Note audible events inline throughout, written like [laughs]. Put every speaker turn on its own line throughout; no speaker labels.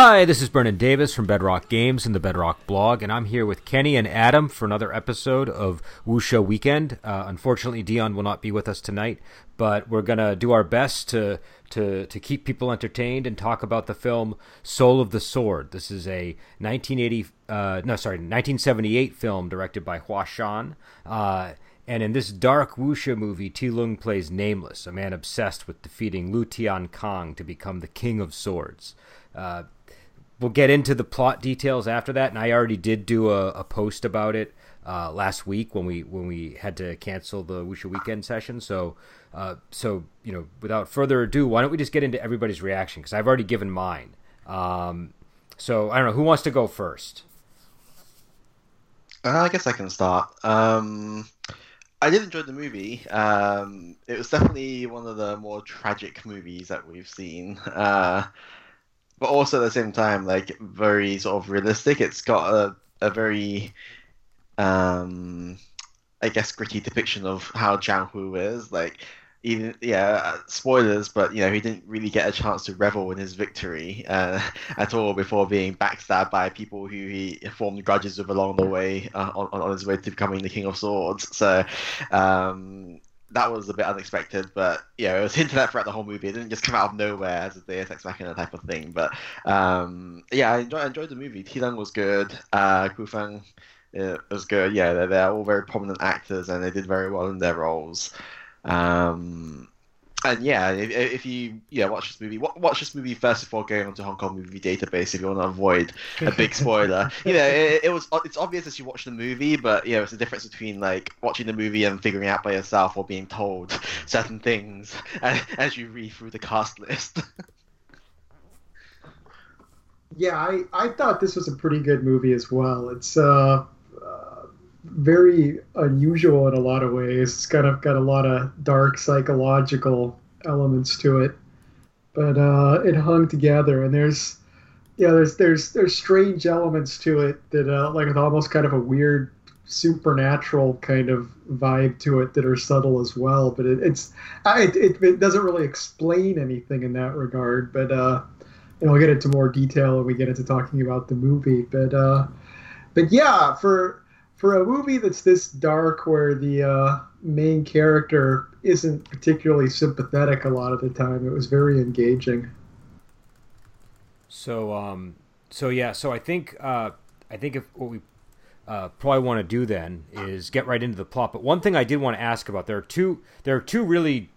Hi, this is Brennan Davis from Bedrock Games and the Bedrock blog, and I'm here with Kenny and Adam for another episode of Wuxia Weekend. Uh, unfortunately, Dion will not be with us tonight, but we're gonna do our best to to to keep people entertained and talk about the film Soul of the Sword. This is a 1980 uh, no sorry 1978 film directed by Hua Shan. Uh, and in this dark wuxia movie, Ti Lung plays Nameless, a man obsessed with defeating Lu Tian Kang to become the King of Swords. Uh, we'll get into the plot details after that, and I already did do a, a post about it uh, last week when we when we had to cancel the Wuxia Weekend session. So, uh, so you know, without further ado, why don't we just get into everybody's reaction? Because I've already given mine. Um, so I don't know who wants to go first.
Uh, I guess I can start. Um, I did enjoy the movie. Um, it was definitely one of the more tragic movies that we've seen. Uh, but also at the same time, like very sort of realistic. It's got a, a very, um, I guess, gritty depiction of how Jiang Hu is. Like, even yeah, spoilers, but you know he didn't really get a chance to revel in his victory uh, at all before being backstabbed by people who he formed grudges with along the way uh, on, on his way to becoming the King of Swords. So. Um, that was a bit unexpected, but yeah, it was hinted at throughout the whole movie. It didn't just come out of nowhere as a Deus Ex Machina type of thing. But um, yeah, I enjoyed, I enjoyed the movie. Ti Lung was good. Uh, Ku Feng uh, was good. Yeah, they're, they're all very prominent actors, and they did very well in their roles. Um, and yeah, if, if, you yeah watch this movie, watch this movie first before going onto Hong Kong Movie Database if you want to avoid a big spoiler. [laughs] you know, it, it, was it's obvious as you watch the movie, but you know, it's the difference between like watching the movie and figuring out by yourself or being told certain things [laughs] as, as you read through the cast list. [laughs]
yeah, I I thought this was a pretty good movie as well. It's uh very unusual in a lot of ways. It's kind of got a lot of dark psychological elements to it, but uh, it hung together. And there's yeah, there's there's there's strange elements to it that uh, like almost kind of a weird supernatural kind of vibe to it that are subtle as well. But it, it's it, it, it doesn't really explain anything in that regard. But uh, know, we'll get into more detail when we get into talking about the movie. But uh, but yeah, for for a movie that's this dark, where the uh, main character isn't particularly sympathetic a lot of the time, it was very engaging.
So, um, so yeah, so I think uh, I think if what we uh, probably want to do then is get right into the plot. But one thing I did want to ask about there are two there are two really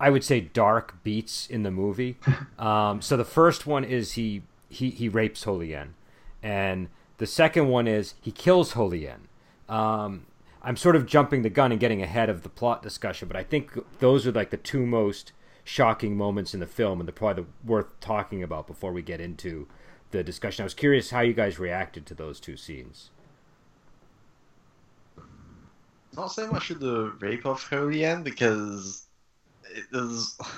I would say dark beats in the movie. [laughs] Um, so the first one is he he he rapes Holian, and the second one is he kills Holian. Um, I'm sort of jumping the gun and getting ahead of the plot discussion, but I think those are like the two most shocking moments in the film, and they're probably the, worth talking about before we get into the discussion. I was curious how you guys reacted to those two scenes.
Not so much of the rape of Holian because it was. [laughs]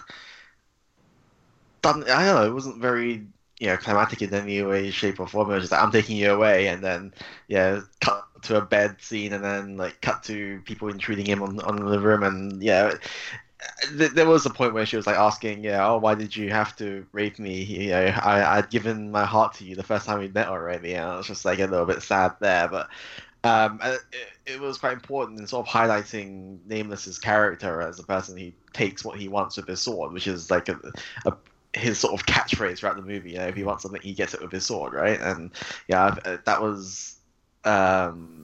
I don't know. It wasn't very you know climatic in any way, shape, or form. It was just like, I'm taking you away, and then yeah, cut to a bed scene and then like cut to people intruding him on on the room and yeah there was a point where she was like asking, yeah, oh, why did you have to rape me? You know, I, I'd given my heart to you the first time we met already, and I was just like a little bit sad there. But um, it, it, was quite important in sort of highlighting Nameless's character as a person who takes what he wants with his sword, which is like a, a his sort of catchphrase throughout the movie. You know, if he wants something, he gets it with his sword, right? And yeah, that was um,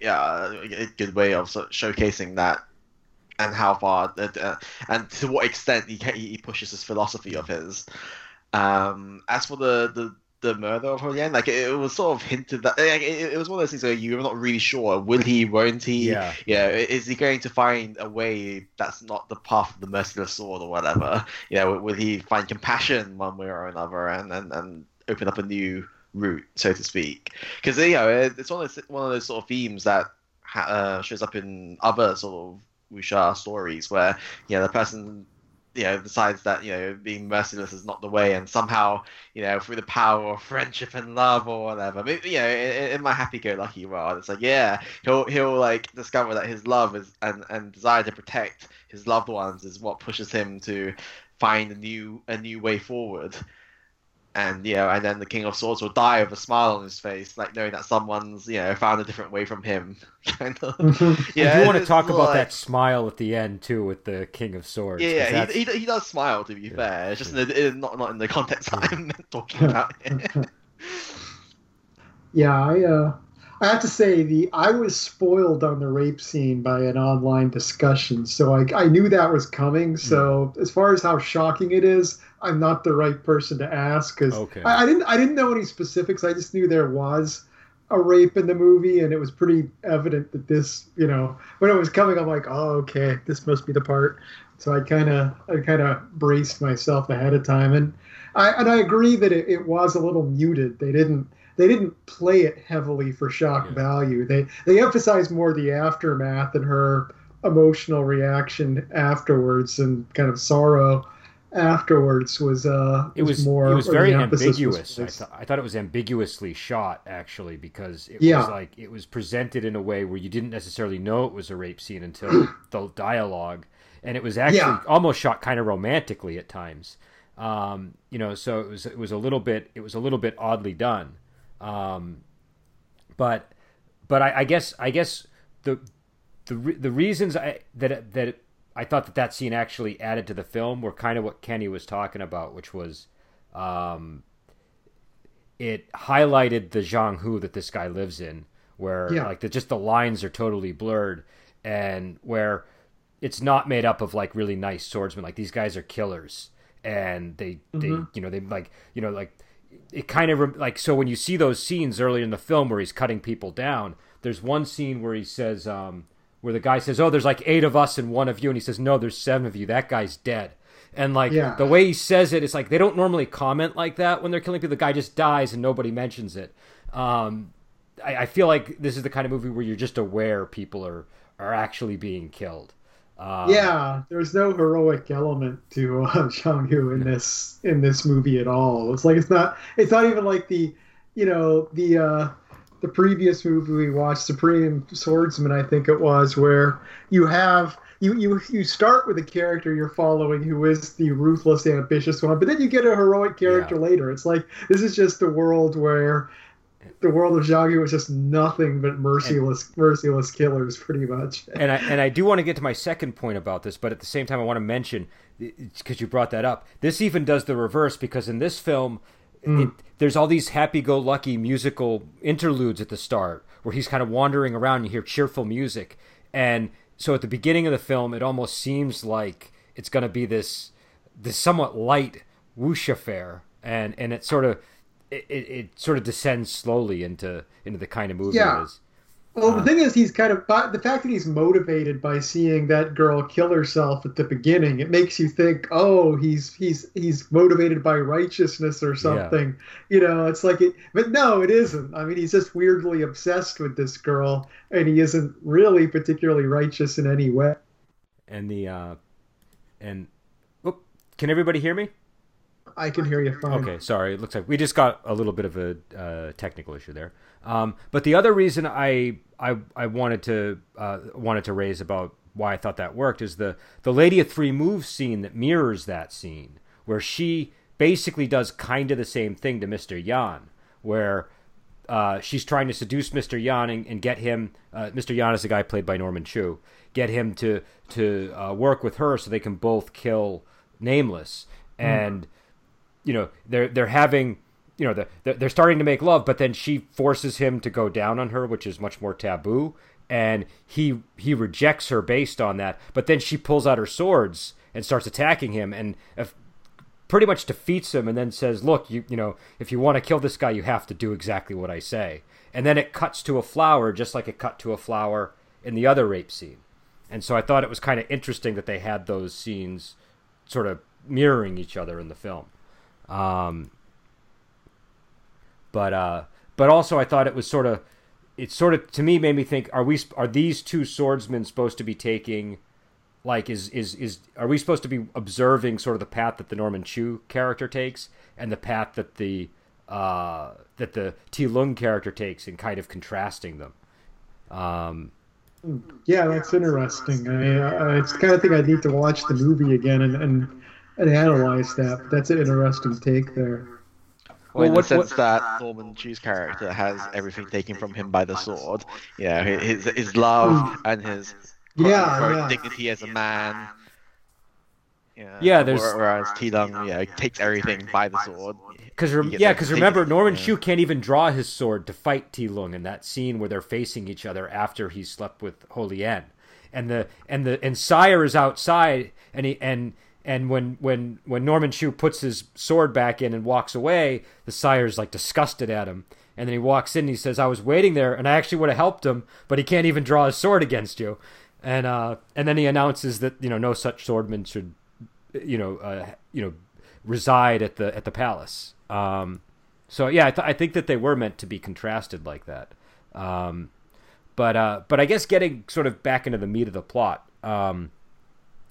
yeah, a good way of, sort of showcasing that and how far uh, and to what extent he he pushes this philosophy of his. Um, as for the the the murder of Holian, like it, it, was sort of hinted that like, it, it, was one of those things where you were not really sure will he, won't he?
Yeah.
Yeah. Is he going to find a way that's not the path of the merciless sword or whatever? Yeah. Will, will he find compassion one way or another and and, and open up a new route, so to speak. Because you know it's one of those, one of those sort of themes that uh, shows up in other sort of wuxia stories where you know the person you know decides that you know being merciless is not the way and somehow you know through the power of friendship and love or whatever maybe you know in, in my happy-go-lucky world it's like yeah he'll he'll like discover that his love is and and desire to protect his loved ones is what pushes him to find a new a new way forward and you know, and then the King of Swords will die with a smile on his face, like knowing that someone's you know found a different way from him. [laughs] kind of.
Yeah, I do want to
it's
talk about
like-
that smile at the end too with the King of Swords.
Yeah, yeah, he, he, he does smile. To be
Yeah,
fair, it's just
yeah.
in the, not not in the context that I'm [laughs] talking about. [laughs]
Yeah, I uh, I have to say the I was spoiled on the rape scene by an online discussion, so I I knew that was coming. So mm. as far as how shocking it is, I'm not the right person to ask because
Okay.
I, I didn't I didn't know any specifics. I just knew there was a rape in the movie, and it was pretty evident that this, you know, when it was coming, I'm like, oh, okay, this must be the part. So I kind of I kind of braced myself ahead of time, and I and I agree that it, it was a little muted. They didn't they didn't play it heavily for shock
Yeah.
value. They they emphasized more the aftermath and her emotional reaction afterwards and kind of sorrow afterwards was uh
it was
more
it was very
emphasis was
ambiguous. I, th- I thought it was ambiguously shot actually because it
Yeah.
was like it was presented in a way where you didn't necessarily know it was a rape scene until [clears throat] the dialogue, and it was actually
Yeah.
almost shot kind of romantically at times. Um, you know, so it was it was a little bit it was a little bit oddly done, um, but but I, I guess I guess the the re- the reasons I that that I thought that that scene actually added to the film were kind of what Kenny was talking about, which was um, it highlighted the Jianghu that this guy lives in, where
Yeah.
like the, just the lines are totally blurred, and where it's not made up of like really nice swordsmen. Like these guys are killers, and they they
Mhm.
you know they like you know like it kind of like so when you see those scenes earlier in the film where he's cutting people down there's one scene where he says um where the guy says oh there's like eight of us and one of you and he says no there's seven of you. That guy's dead. And like
Yeah.
the way he says it it's like they don't normally comment like that when they're killing people. The guy just dies and nobody mentions it. Um I, I feel like this is the kind of movie where you're just aware people are are actually being killed um,
yeah, there's no heroic element to uh, [laughs] Jianghu in this in this movie at all. It's like it's not it's not even like the you know the uh, the previous movie we watched, Supreme Swordsman, I think it was, where you have you you you start with a character you're following who is the ruthless, ambitious one, but then you get a heroic character later. It's like this is just a world where the world of Zhang was just nothing but merciless merciless killers, pretty much.
and I and I do want to get to my second point about this, but at the same time, I want to mention because you brought that up. This even does the reverse because in this film,
Mm.
it, there's all these happy-go-lucky musical interludes at the start where he's kind of wandering around. And you hear cheerful music, and so at the beginning of the film, it almost seems like it's going to be this this somewhat light wuxia affair, and and it sort of it, it, sort of descends slowly into into the kind of movie
Yeah.
it is.
Well,
Uh,
the thing is, he's kind of the fact that he's motivated by seeing that girl kill herself at the beginning. It makes you think, oh, he's he's he's motivated by righteousness or something. You know, it's like it, but no, it isn't. I mean, he's just weirdly obsessed with this girl, and he isn't really particularly righteous in any way.
and the uh and oop, can everybody hear me
I can hear you fine.
okay sorry it looks like we just got a little bit of a uh, technical issue there um but the other reason i i i wanted to uh wanted to raise about why i thought that worked is the the lady of three moves scene that mirrors that scene where she basically does kind of the same thing to mr yan where uh, she's trying to seduce Mr. Yan and, and get him. Uh, Mr. Yan is the guy played by Norman Chu. Get him to to uh, work with her so they can both kill Nameless. And you know they're they're having you know they're they're starting to make love, but then she forces him to go down on her, which is much more taboo. And he he rejects her based on that. But then she pulls out her swords and starts attacking him. And if, pretty much defeats him and then says, "Look, you you know, if you want to kill this guy, you have to do exactly what I say." And then it cuts to a flower, just like it cut to a flower in the other rape scene. And so I thought it was kind of interesting that they had those scenes sort of mirroring each other in the film. Um, but uh, but also I thought it was sort of it sort of to me made me think: Are we are these two swordsmen supposed to be taking? like is is is are we supposed to be observing sort of the path that the Norman Chu character takes and the path that the uh, that the Ti Lung character takes and kind of contrasting them. Um,
Yeah, that's interesting. I, it's kind of thing I need to watch the movie again and and, and analyze that. But that's an interesting take there.
Well, in what, sense what... that Norman Chu's character has everything taken from him by the sword. Yeah, his his love hmm. and his
yeah, yeah.
dignity as a man.
Yeah, yeah there's
whereas Ti Lung, yeah, takes everything by the sword.
Because re- yeah, because remember Norman yeah. Chu can't even draw his sword to fight Ti Lung in that scene where they're facing each other after he slept with Holian, and the and the and Sire is outside and he and and when when when Norman Chu puts his sword back in and walks away, the sire's like disgusted at him. And then he walks in and he says, I was waiting there and I actually would have helped him, but he can't even draw his sword against you. And uh, and then he announces that, you know, no such swordman should you know, uh, you know, reside at the at the palace. Um, so yeah, I, th- I think that they were meant to be contrasted like that. Um, but uh, but I guess getting sort of back into the meat of the plot. Um,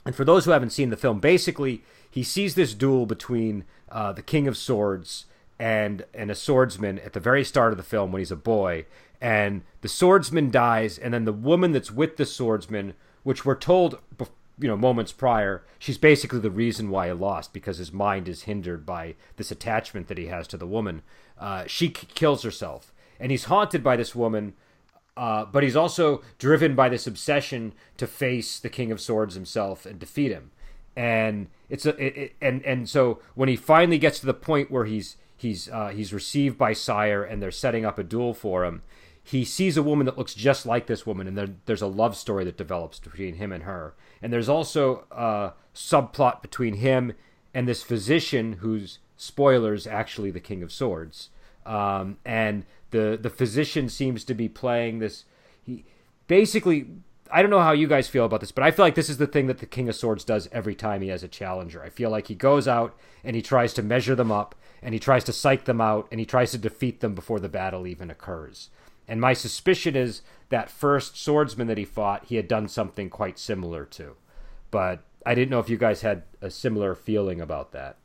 and for those who haven't seen the film, basically he sees this duel between uh, the King of Swords and and a swordsman at the very start of the film when he's a boy, and the swordsman dies, and then the woman that's with the swordsman, which we're told, you know, moments prior, she's basically the reason why he lost because his mind is hindered by this attachment that he has to the woman. Uh, she kills herself, and he's haunted by this woman uh, but he's also driven by this obsession to face the King of Swords himself and defeat him. And it's a it, it, and and so when he finally gets to the point where he's he's uh, he's received by Sire and they're setting up a duel for him, he sees a woman that looks just like this woman, and there, there's a love story that develops between him and her. And there's also a subplot between him and this physician whose spoilers actually the King of Swords. Um, and the the physician seems to be playing this. He basically. I don't know how you guys feel about this, but I feel like this is the thing that the King of Swords does every time he has a challenger. I feel like he goes out and he tries to measure them up and he tries to psych them out and he tries to defeat them before the battle even occurs. And my suspicion is that first swordsman that he fought, he had done something quite similar to. But I didn't know if you guys had a similar feeling about that.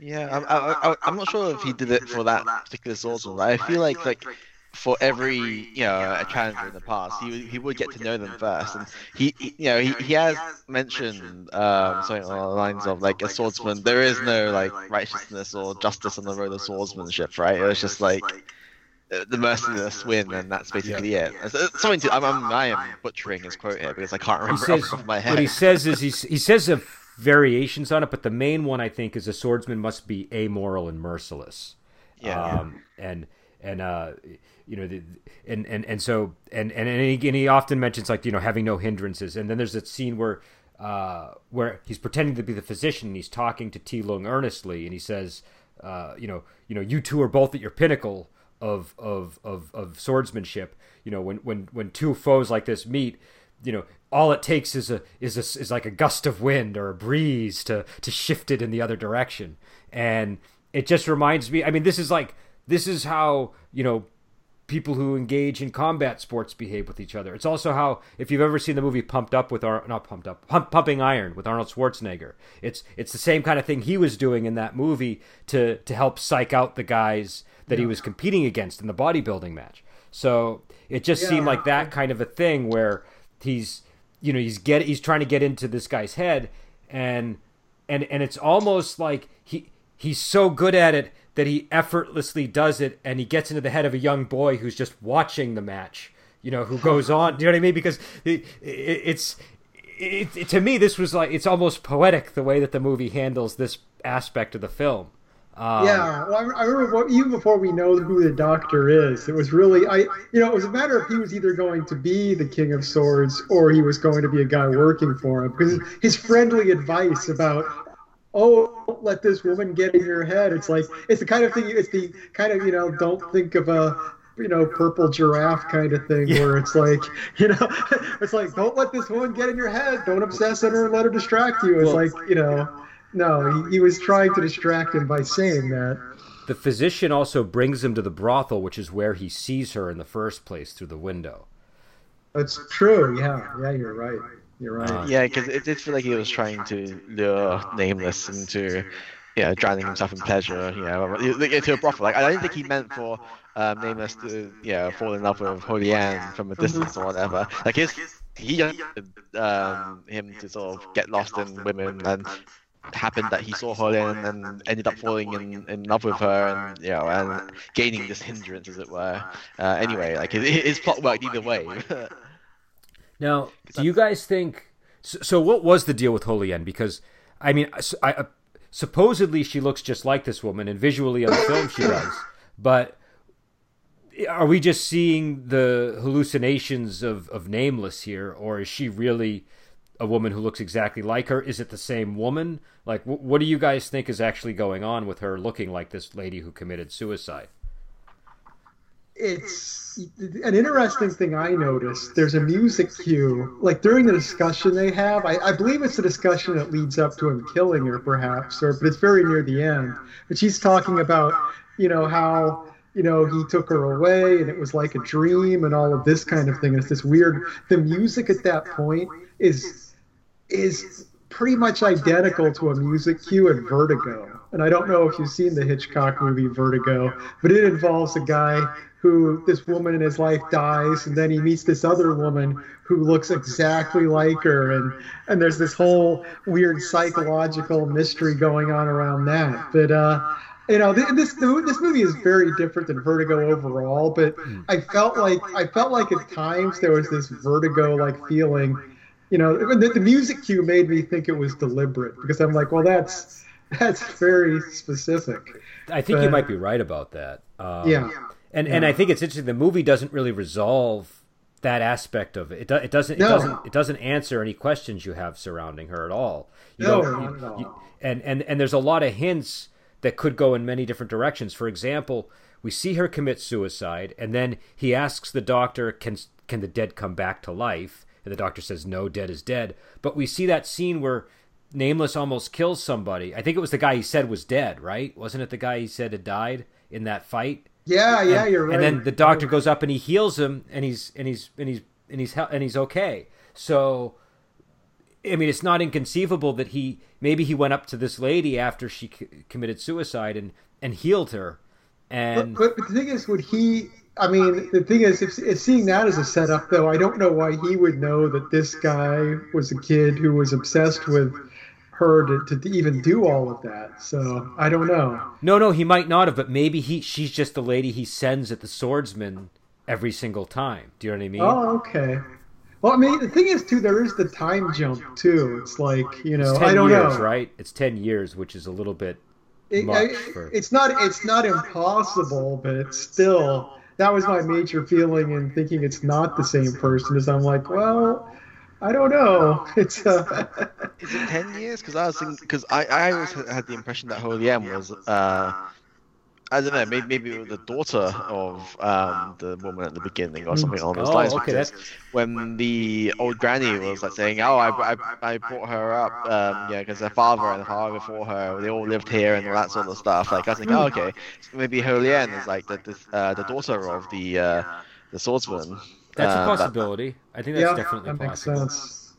Yeah, I'm, I, I, am not sure if he did it for that particular swordsman. But I feel like like for every you know a challenger in the past, he he would get to know them first, and he, he you know he, he has mentioned um, something along the lines of like a swordsman. There is no like righteousness or justice on the road of swordsmanship, right? It was just like the merciless win, and that's basically yeah. it. something to, I'm, I'm, I am butchering his quote here because I can't remember says, off my head.
What he says is he, he says a variations on it, but the main one I think is a swordsman must be amoral and merciless.
Yeah.
Um, yeah. And and uh, you know, the, and and and so and and and he, and he often mentions like you know having no hindrances, and then there's that scene where. Uh, where he's pretending to be the physician and he's talking to Ti Lung earnestly and he says, uh, you know, you know, you two are both at your pinnacle of, of of of swordsmanship. You know, when when when two foes like this meet, you know, all it takes is a is a, is like a gust of wind or a breeze to to shift it in the other direction and it just reminds me i mean this is like this is how you know people who engage in combat sports behave with each other it's also how if you've ever seen the movie pumped up with our not pumped up pump, pumping iron with arnold schwarzenegger it's it's the same kind of thing he was doing in that movie to to help psych out the guys that yeah. he was competing against in the bodybuilding match so it just yeah. seemed like that kind of a thing where he's you know he's get he's trying to get into this guy's head and and and it's almost like he he's so good at it that he effortlessly does it and he gets into the head of a young boy who's just watching the match you know who goes on do you know what i mean? Because it, it, it's it, it, to me this was like it's almost poetic the way that the movie handles this aspect of the film
um, yeah, well, I, I remember even before we know who the Doctor is, it was really I. You know, it was a matter of he was either going to be the King of Swords or he was going to be a guy working for him because his friendly advice about oh don't let this woman get in your head it's like it's the kind of thing it's the kind of you know don't think of a you know purple giraffe kind of thing yeah. where it's like [laughs] you know [laughs] it's like don't let this woman get in your head don't obsess on her and let her distract you it's well, like you know no, he, he was trying to distract him by saying that.
The physician also brings him to the brothel, which is where he sees her in the first place through the window.
That's true. Yeah, yeah, you're right. You're right. Uh,
yeah, because it did feel like he was trying to lure Nameless into, yeah, drowning himself in pleasure. You know, into a brothel. Like I don't think he meant for um, Nameless to, yeah, fall in love with Holian from a distance or whatever. Like his, he um, him to sort of get lost in women and happened that he saw her and then ended up falling in, in love with her and you know and gaining this hindrance as it were. Uh, anyway, like it, his plot worked either way. [laughs]
now, do you guys think? So, so, what was the deal with Holy Yen? Because I mean, I, I, supposedly she looks just like this woman, and visually on the film she [coughs] does, but are we just seeing the hallucinations of, of Nameless here, or is she really a woman who looks exactly like her? Is it the same woman? Like, wh- what do you guys think is actually going on with her looking like this lady who committed suicide?
It's an interesting thing I noticed. There's a music cue, like during the discussion they have. I, I believe it's a discussion that leads up to him killing her, perhaps, or but it's very near the end. But she's talking about, you know, how you know, he took her away and it was like a dream and all of this kind of thing. And It's this weird. The music at that point is is pretty much identical to a music cue in Vertigo. And I don't know if you've seen the Hitchcock movie Vertigo, but it involves a guy who this woman in his life dies and then he meets this other woman who looks exactly like her and and there's this whole weird psychological mystery going on around that. But uh you know this this movie is very different than Vertigo overall, but. I felt like I felt like at times there was this Vertigo like feeling. You know, the, the music cue made me think it was deliberate because I'm like, well, that's that's very specific.
I think but, you might be right about that.
Um, yeah,
and
yeah.
and I think it's interesting. The movie doesn't really resolve that aspect of it. It, do, it doesn't. No. It doesn't. It doesn't answer any questions you have surrounding her at all. You
no, at all.
You, and and and there's a lot of hints that could go in many different directions. For example, we see her commit suicide, and then he asks the doctor, "Can can the dead come back to life?" And the doctor says, "No, dead is dead." But we see that scene where Nameless almost kills somebody. I think it was the guy he said was dead, right? Wasn't it the guy he said had died in that fight?
Yeah, yeah, you're right.
And then the doctor goes up and he heals him, and he's and he's and he's and he's and he's okay. So I mean, it's not inconceivable that he maybe he went up to this lady after she c- committed suicide and and healed her. And
but, but, the thing is, would he? I mean, the thing is, if, if seeing that as a setup, though, I don't know why he would know that this guy was a kid who was obsessed with her to, to even do all of that. So I don't know.
No, no, he might not have, but maybe he she's just the lady he sends at the swordsman every single time. Do you know what I mean?
Oh, okay. Well, I mean, the thing is, too, there is the time jump too. It's like you know,
I
don't
years,
know,
right? It's ten years, which is a little bit
it. I,
for...
It's not. It's not impossible, but it's still. That was my major feeling in thinking it's not the same person. Is I'm like, well, I don't know. [laughs] It's uh...
is it ten years? Because I was because I I always had the impression that Holy M was uh I don't know. Maybe, maybe it was the daughter of um, the woman at the beginning, or something along those
oh,
lines.
Okay,
because when the old granny was like saying, "Oh, I, I, I brought her up, um, yeah, because her father and her father before her, they all lived here and all that sort of stuff." Like I was like, "Oh, okay, so maybe Holian is like the the, uh, the daughter of the uh, the swordsman."
That's
uh,
a possibility. That, I think that's
yeah,
definitely
that
possible.
makes sense.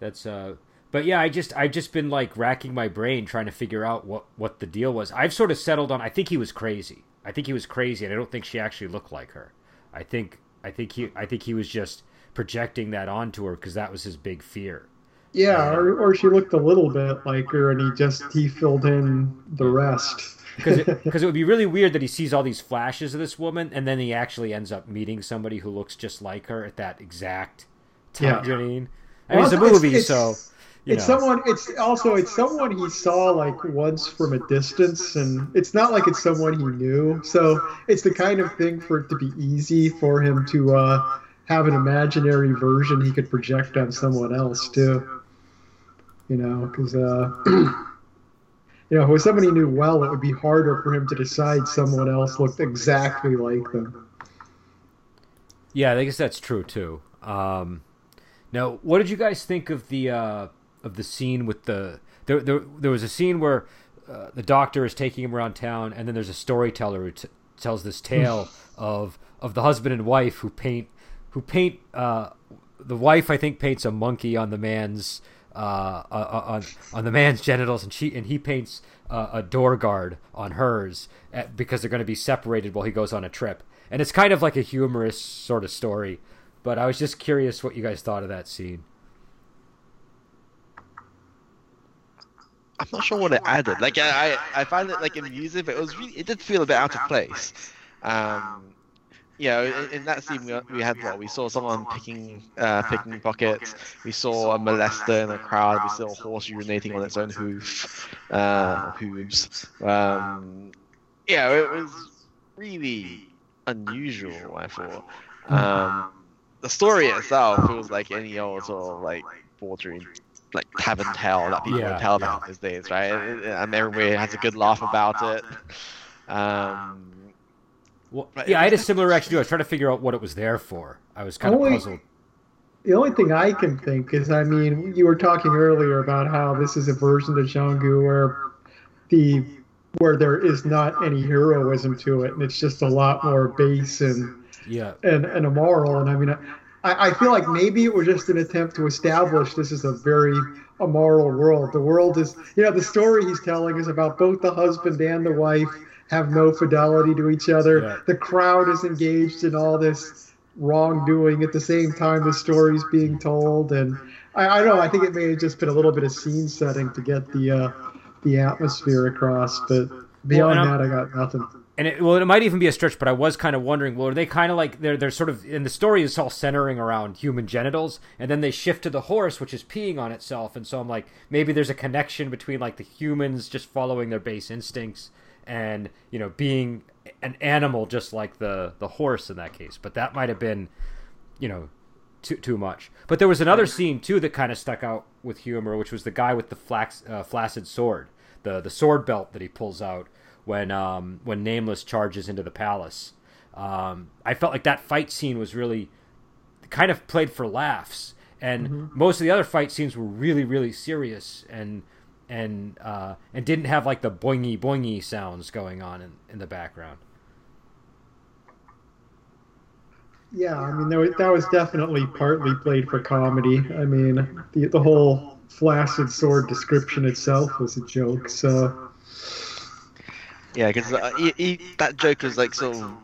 That's uh but yeah, I just I've just been like racking my brain trying to figure out what what the deal was. I've sort of settled on I think he was crazy. I think he was crazy, and I don't think she actually looked like her. I think I think he I think he was just projecting that onto her because that was his big fear.
Yeah, or, or she looked a little bit like her, and he just he filled in the rest.
Because it, [laughs] it would be really weird that he sees all these flashes of this woman, and then he actually ends up meeting somebody who looks just like her at that exact time. Yeah. You know I mean? I mean, it's a movie, it's, so
it's know. someone it's also it's someone he saw like once from a distance and it's not like it's someone he knew. So it's the kind of thing for it to be easy for him to uh, have an imaginary version he could project on someone else too. You know because uh, [clears throat] you know if somebody he knew well it would be harder for him to decide someone else looked exactly like them.
Yeah i guess that's true too. Um, now what did you guys think of the uh, of the scene with the there there, there was a scene where uh, the doctor is taking him around town, and then there's a storyteller who t- tells this tale of of the husband and wife who paint who paint uh, the wife I think paints a monkey on the man's uh, uh, uh on on the man's genitals, and she and he paints uh, a door guard on hers at, because they're going to be separated while he goes on a trip, and it's kind of like a humorous sort of story. But I was just curious what you guys thought of that scene.
I'm not sure what it added. Like I, I find it like amusing, but it was really, it did feel a bit out of place. Um, you know, in, in that scene we, we had what we saw someone picking uh, picking pockets. We saw a molester in a crowd. We saw a horse urinating on its own hoof, uh, hooves. Um, yeah, it was really unusual. I thought. Um, the story itself feels like any old sort of like bordering like tavern tale that people
Yeah,
would tell
yeah.
these days, right? And everybody has a good laugh about it. Um,
Well, yeah, I had a similar reaction too. I was trying to figure out what it was there for. I was kind of
Only-
puzzled.
The only thing I can think is, I mean, you were talking earlier about how this is a version of Jianghu where the where there is not any heroism to it, and it's just a lot more base and
Yeah,
and, and immoral. And I mean, I, I feel like maybe it was just an attempt to establish this is a very immoral world. The world is, you know, the story he's telling is about both the husband and the wife have no fidelity to each other.
Yeah.
The crowd is engaged in all this wrongdoing at the same time the story's being told. And I, I don't know, I think it may have just been a little bit of scene setting to get the uh, the atmosphere across. But beyond
and
that, I got nothing.
And it, well, it might even be a stretch, but I was kind of wondering. Well, are they kind of like they're they're sort of in the story is all centering around human genitals, and then they shift to the horse, which is peeing on itself, and so I'm like, maybe there's a connection between like the humans just following their base instincts and you know being an animal just like the the horse in that case. But that might have been, you know, too too much. But there was another scene too that kind of stuck out with humor, which was the guy with the flax, uh, flaccid sword, the the sword belt that he pulls out when um, when Nameless charges into the palace. Um, I felt like that fight scene was really kind of played for laughs, and most of the other fight scenes were really really serious and and uh, and didn't have like the boingy boingy sounds going on in, in the background.
Yeah, I mean, that was, that was definitely partly played for comedy. I mean, the the whole flaccid sword description itself was a joke. So
Yeah, because uh, he, he, that joke was like sort of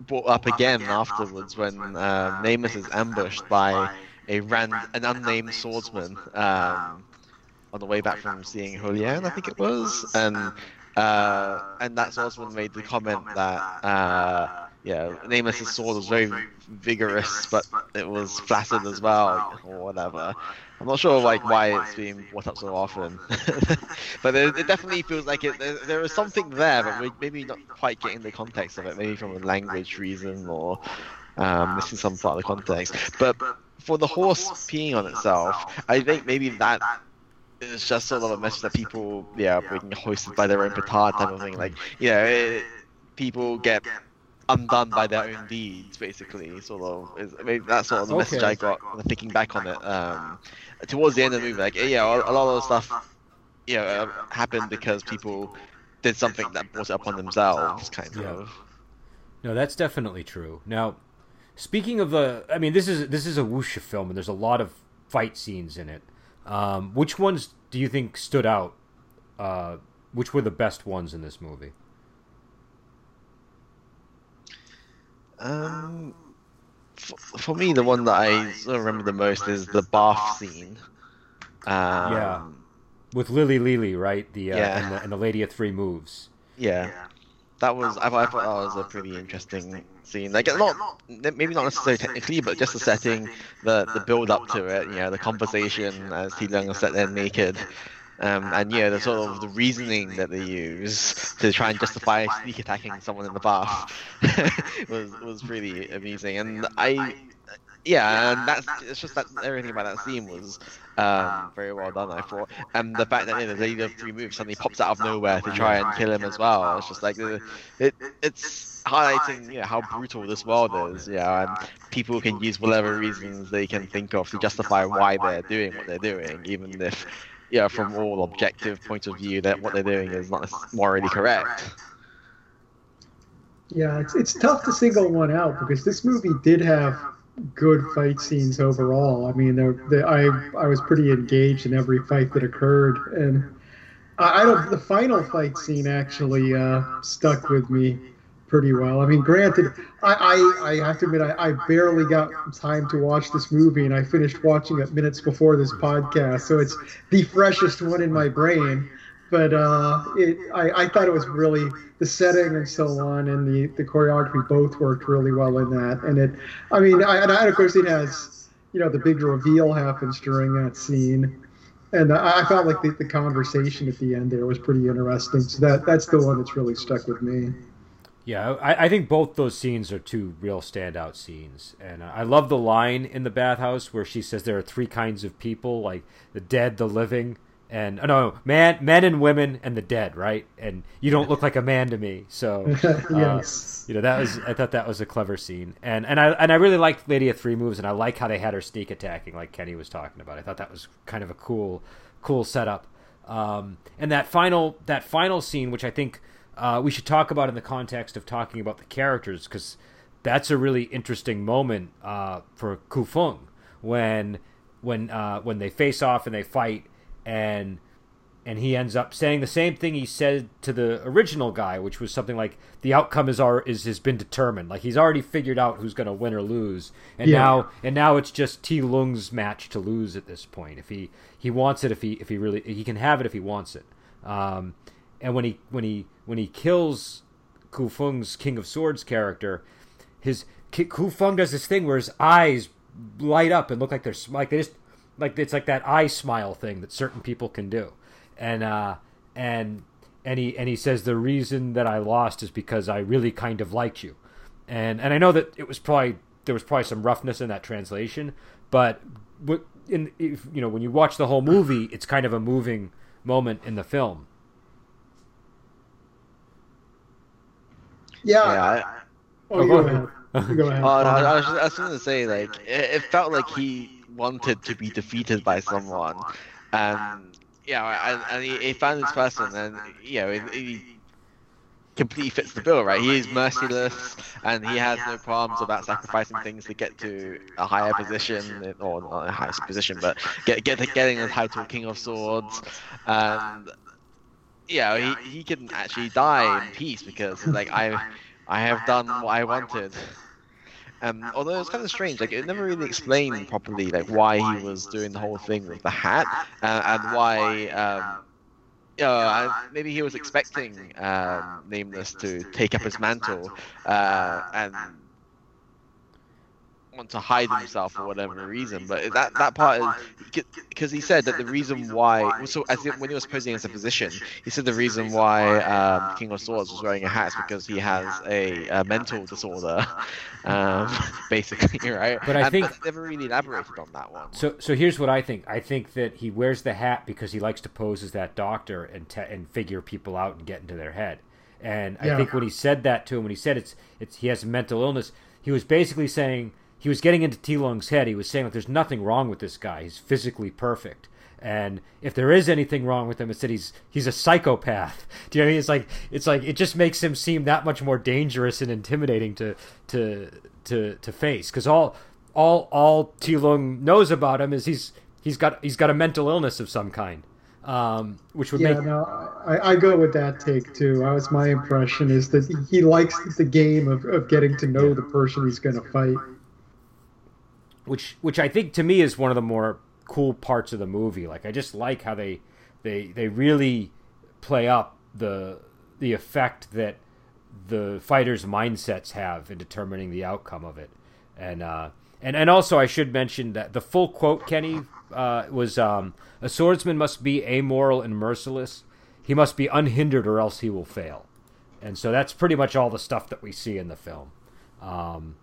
brought up again afterwards when uh, Nameless is ambushed by a ran an unnamed swordsman um, on the way back from seeing Julian, I think it was, and uh, and that swordsman made the comment that uh, yeah, Nameless's sword was very vigorous, but it was flaccid as well, or whatever. I'm not sure like why it's being brought up so often, [laughs] but it, it definitely feels like it. There, there is something there, but we're maybe not quite getting the context of it. Maybe from a language reason or um, missing some part of the context. But for the horse peeing on itself, I think maybe that is just sort of a message that people, yeah, being hoisted by their own petard type of thing. Like, you know, it, people get undone by their own deeds, basically. Sort of, is, maybe that's sort of the message
Okay.
I got thinking back on it. Um, towards the end of the movie, like, yeah, a, a lot of stuff, you know, uh, happened because people did something that brought it upon themselves, kind
Yeah.
of.
No, that's definitely true. Now, speaking of the, I mean, this is this is a wuxia film, and there's a lot of fight scenes in it. Um, which ones do you think stood out? Uh, which were the best ones in this movie?
Um, for, for me, the one that I remember the most is the bath scene. Um,
Yeah. With Lily Lily, right? The uh,
Yeah.
and the and the Lady of Three Moves.
Yeah. That was I, I thought that was a pretty interesting scene. Like not maybe not necessarily technically, but just the setting, the the build up to it. You know, the conversation as Ti Lung is sat there naked. Um, and yeah, the sort of the reasoning that they use to try and justify sneak attacking someone in the bath [laughs] was was pretty amusing. And I, yeah, and that's it's just that everything about that scene was um, very well done. I thought, and the fact that you know, the lady of three moves suddenly pops out of nowhere to try and kill him as well. It's just like it it's highlighting you know how brutal this world is. Yeah, and people can use whatever reasons they can think of to justify why they're doing what they're doing, even if yeah, from all objective point of view, that what they're doing is not morally correct.
yeah, it's it's tough to single one out because this movie did have good fight scenes overall. I mean, there, there, I I was pretty engaged in every fight that occurred, and I, I don't. The final fight scene actually uh, stuck with me pretty well. I mean, granted, I I, I have to admit I, I barely got time to watch this movie, and I finished watching it minutes before this podcast, so it's the freshest one in my brain. but uh, it, I, I thought it was really the setting and so on, and the, the choreography both worked really well in that. And it, I mean, I, and of course it has, you know, the big reveal happens during that scene, and I felt like the, the conversation at the end there was pretty interesting. So that that's the one that's really stuck with me.
Yeah, I, I think both those scenes are two real standout scenes, and I love the line in the bathhouse where she says there are three kinds of people, like the dead, the living, and oh, no, man, men and women and the dead, right? And you don't look like a man to me, so [laughs] uh, you know that was. I thought that was a clever scene, and and I and I really liked Lady of Three Moves, and I like how they had her sneak attacking, like Kenny was talking about. I thought that was kind of a cool, cool setup. Um, and that final that final scene, which I think uh, we should talk about in the context of talking about the characters, because that's a really interesting moment uh, for Ku Feng when when uh, when they face off and they fight and and he ends up saying the same thing he said to the original guy, which was something like the outcome is our is has been determined. Like he's already figured out who's going to win or lose, and yeah. now and now it's just Ti Lung's match to lose at this point. If he he wants it, if he if he really he can have it if he wants it. Um, and when he when he when he kills Ku Feng's King of Swords character, his Ku Feng does this thing where his eyes light up and look like they're like they just like it's like that eye smile thing that certain people can do, and uh, and and he and he says the reason that I lost is because I really kind of liked you, and and I know that it was probably there was probably some roughness in that translation, but in if, you know when you watch the whole movie, it's kind of a moving moment in the film.
Yeah. yeah I, oh, oh go ahead. Go ahead. [laughs] Oh, no,
I was, just, I was going to say, like, it, it felt like he wanted to be defeated by someone, and yeah, and, and he, he, found this person, and you know, he, he completely fits the bill, right? He is merciless, and he has no qualms about sacrificing things to get to a higher position, or not a highest position, but get get getting the title King of Swords, and yeah, he he can actually die in peace because like I I have done what I wanted. Um, [laughs] although it's kind of strange, like it never really explained properly, like why he was doing the whole thing with the hat, uh, and why, um, uh, maybe he was expecting um, Nameless to take up his mantle, uh, and want to hide himself for whatever reason. But that that part is because he said that the reason why. So as when he was posing as a physician, he said the reason why um, King of Swords was wearing a hat is because he has a, a mental disorder, [laughs] um, [laughs] basically, right?
But I and, think
but never really elaborated on that one.
So so here's what I think. I think that he wears the hat because he likes to pose as that doctor and te- and figure people out and get into their head. And I think when he said that to him, when he said it's it's he has a mental illness, he was basically saying he was getting into Ti Lung's head. He was saying that there's nothing wrong with this guy. He's physically perfect. And if there is anything wrong with him, it's that he's he's a psychopath. [laughs] Do you know what I mean? It's like it's like it just makes him seem that much more dangerous and intimidating to to to to face. Because all all all Ti Lung knows about him is he's he's got he's got a mental illness of some kind. Um, which would
yeah,
make
no, I, I go with that take too. That was my impression is that he likes the game of, of getting to know the person he's going to fight
which which I think to me is one of the more cool parts of the movie. Like I just like how they they they really play up the the effect that the fighters' mindsets have in determining the outcome of it. And uh, and and also I should mention that the full quote Kenny uh, was um, a swordsman must be amoral and merciless. He must be unhindered or else he will fail. And so that's pretty much all the stuff that we see in the film. Um,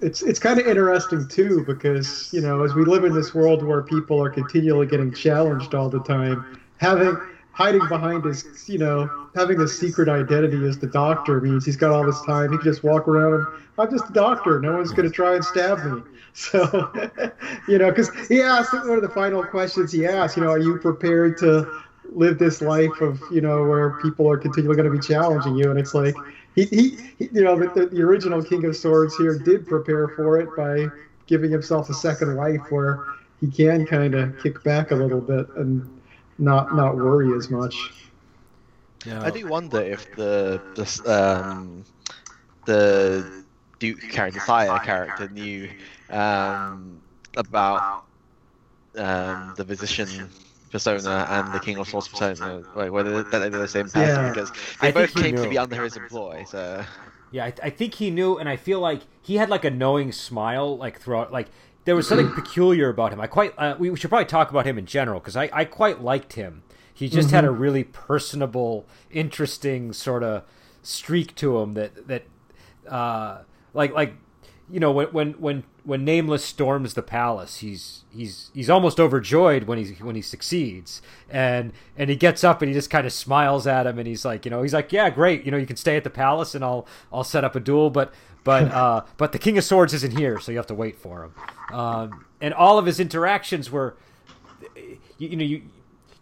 it's it's kind of interesting too because you know as we live in this world where people are continually getting challenged all the time, having hiding behind his you know having a secret identity as the doctor means he's got all this time. He can just walk around and I'm just a doctor. No one's going to try and stab me. [laughs] So [laughs] you know because he asked one of the final questions he asked. You know, are you prepared to live this life of you know where people are continually going to be challenging you? And it's like he, he, he you know, the, the original King of Swords here did prepare for it by giving himself a second life where he can kind of kick back a little bit and not not worry as much.
Yeah. I do wonder if the the um, the Duke character, Sire character, knew um, about um, the physician persona and the King of Swords persona, like, whether they're the same person,
Yeah.
because they
I
both
think he
came to
knew.
be under his employ. So
Yeah, I, I think he knew, and I feel like he had like a knowing smile, like throughout. Like there was something [clears throat] peculiar about him. I quite. Uh, we should probably talk about him in general because I, I quite liked him. He just had a really personable, interesting sort of streak to him that that, uh, like like, you know, when when when when Nameless storms the palace, he's he's he's almost overjoyed when he's when he succeeds, and and he gets up and he just kind of smiles at him, and he's like, you know, he's like, yeah, great, you know, you can stay at the palace, and I'll I'll set up a duel, but but [laughs] uh, but the King of Swords isn't here, so you have to wait for him, um, and all of his interactions were, you, you know, you.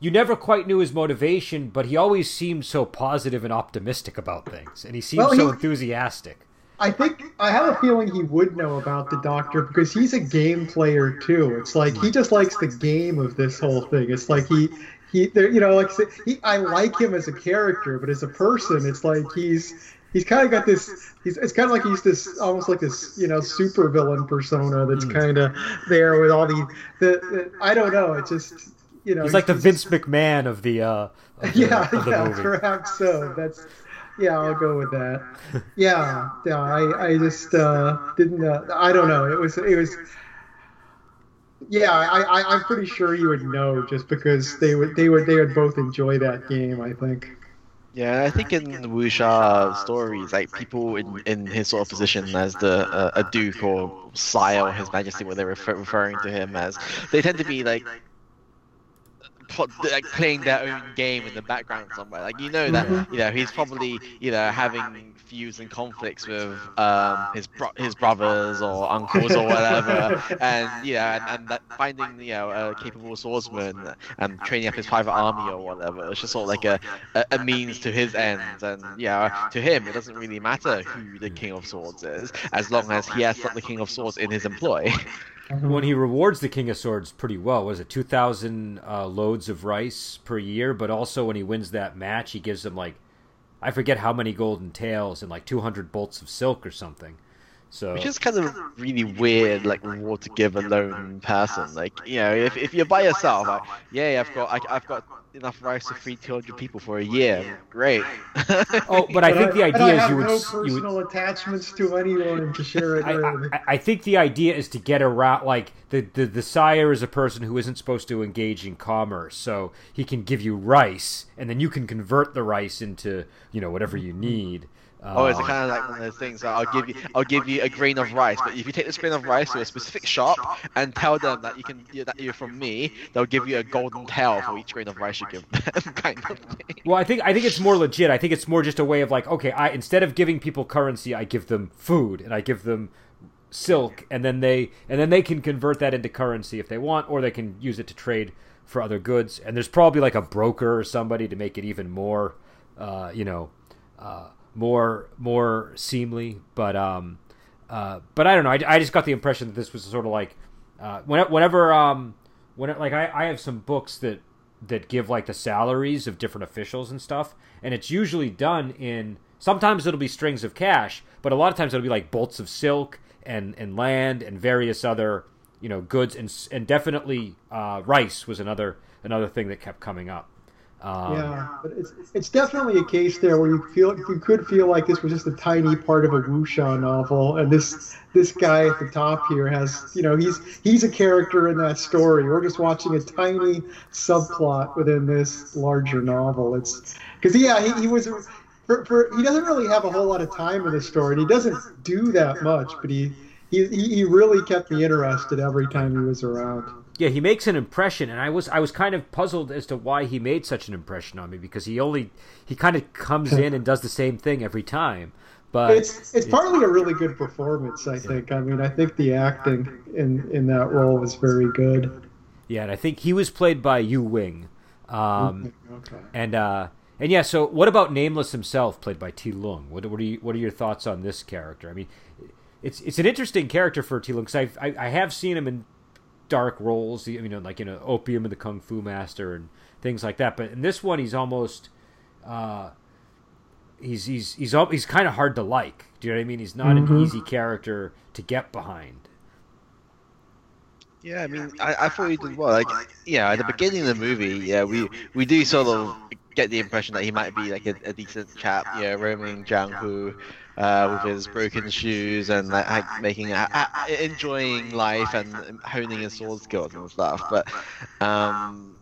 You never quite knew his motivation, but he always seemed so positive and optimistic about things, and he seemed
Well,
so
he-
enthusiastic.
I think I have a feeling he would know about the Doctor because he's a game player too. It's like he just likes the game of this whole thing. It's like he he there you know like he I like him as a character, but as a person, it's like he's he's kind of got this. He's it's kind of like he's this almost like this you know super villain persona that's kind of there with all the, the the I don't know. It just you know
He's like the
just-
Vince McMahon of the uh, of the, [laughs]
yeah,
of the
yeah,
movie.
perhaps so. That's yeah, I'll go with that. Yeah, yeah. I, I just uh, didn't. Uh, I don't know. It was it was. Yeah, I, I I'm pretty sure you would know just because they would they would they would both enjoy that game. I think.
Yeah, I think in Wuxia stories, like people in, in his sort of position as the uh, a duke or sire or his majesty, what they're refer- referring to him as, they tend to be like pl- like playing their own game in the background somewhere. Like you know that
Mhm.
you know he's probably you know having feuds and conflicts with um his bro- his brothers or uncles or whatever, [laughs] and you know and, and that finding you know a capable swordsman and training up his private army or whatever. It's just sort of like a, a, a means to his ends, and yeah, to him it doesn't really matter who the King of Swords is, as long as he has the King of Swords in his employ. [laughs]
when he rewards the King of Swords pretty well. Was it two thousand uh, loads of rice per year? But also when he wins that match, he gives him like I forget how many golden taels and like two hundred bolts of silk or something. So
Which is kind of really weird, like reward to give a lone person. Like you know, if, if you're by yourself, like, yeah, I've got I, I've got enough rice to feed 200 people for a year. Great. [laughs]
oh, but I think the
and I
idea is
have
you would
no
you would
personal attachments to anyone to share it
I,
with.
I, I think the idea is to get around like the, the the sire is a person who isn't supposed to engage in commerce so he can give you rice and then you can convert the rice into you know whatever you need
Oh, it's
Uh,
kind of like one of those things. Where I'll give you, I'll give you a grain of rice, but if you take this grain of rice to a specific shop and tell them that you can, that you're from me, they'll give you a golden tael for each grain of rice you give them, [laughs] kind of thing.
well i think i think it's more legit i think it's more just a way of like okay i instead of giving people currency i give them food and i give them silk and then they and then they can convert that into currency if they want or they can use it to trade for other goods and there's probably like a broker or somebody to make it even more uh, you know uh, more more seemly but um uh, but I don't know. I, I just got the impression that this was sort of like uh, when- whenever um when like I, I have some books that that give like the salaries of different officials and stuff and it's usually done in sometimes it'll be strings of cash but a lot of times it'll be like bolts of silk and and land and various other you know goods and and definitely uh, rice was another another thing that kept coming up um,
yeah, but it's it's definitely a case there where you feel you could feel like this was just a tiny part of a wuxia novel, and this this guy at the top here has you know he's he's a character in that story. We're just watching a tiny subplot within this larger novel. It's because yeah, he, he was for, for he doesn't really have a whole lot of time in the story, and he doesn't do that much, but he. He, he really kept me interested every time he was around.
yeah he makes an impression and i was i was kind of puzzled as to why he made such an impression on me because he only he kind of comes in and does the same thing every time but
it's it's partly a really good performance. I think. I mean, I think the acting in in that role was very good.
yeah and i think he was played by yu wing um,
Okay.
and uh and yeah so what about nameless himself played by Ti Lung what, what are you what are your thoughts on this character i mean it's it's an interesting character for Ti Lung because I, I have seen him in dark roles you know like in a opium and the kung fu master and things like that but in this one he's almost uh he's he's he's al- he's kind of hard to like do you know what i mean he's not an
Mhm.
easy character to get behind
Yeah, I mean, I, I thought he did well. Like, yeah, at the beginning of the movie, yeah, we we do sort of get the impression that he might be like a, a decent chap, yeah, roaming Jianghu, uh, with his broken shoes and like, making uh, enjoying life and honing his sword skills and stuff. But um,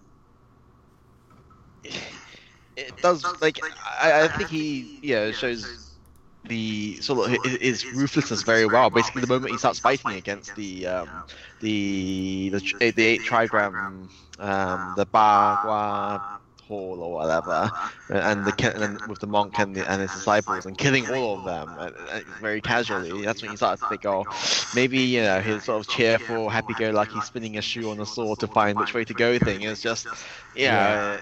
it does like I, I think he yeah shows the sort of his ruthlessness very well. Basically, the moment he starts fighting against the um, the the the eight trigram, um, the Bagua Hall or whatever, and the and with the monk and, the, and his disciples, and killing all of them uh, uh, very casually. That's when he starts to think, oh, maybe you know his sort of cheerful, happy-go-lucky, spinning a shoe on a sword to find which way to go thing is just, yeah.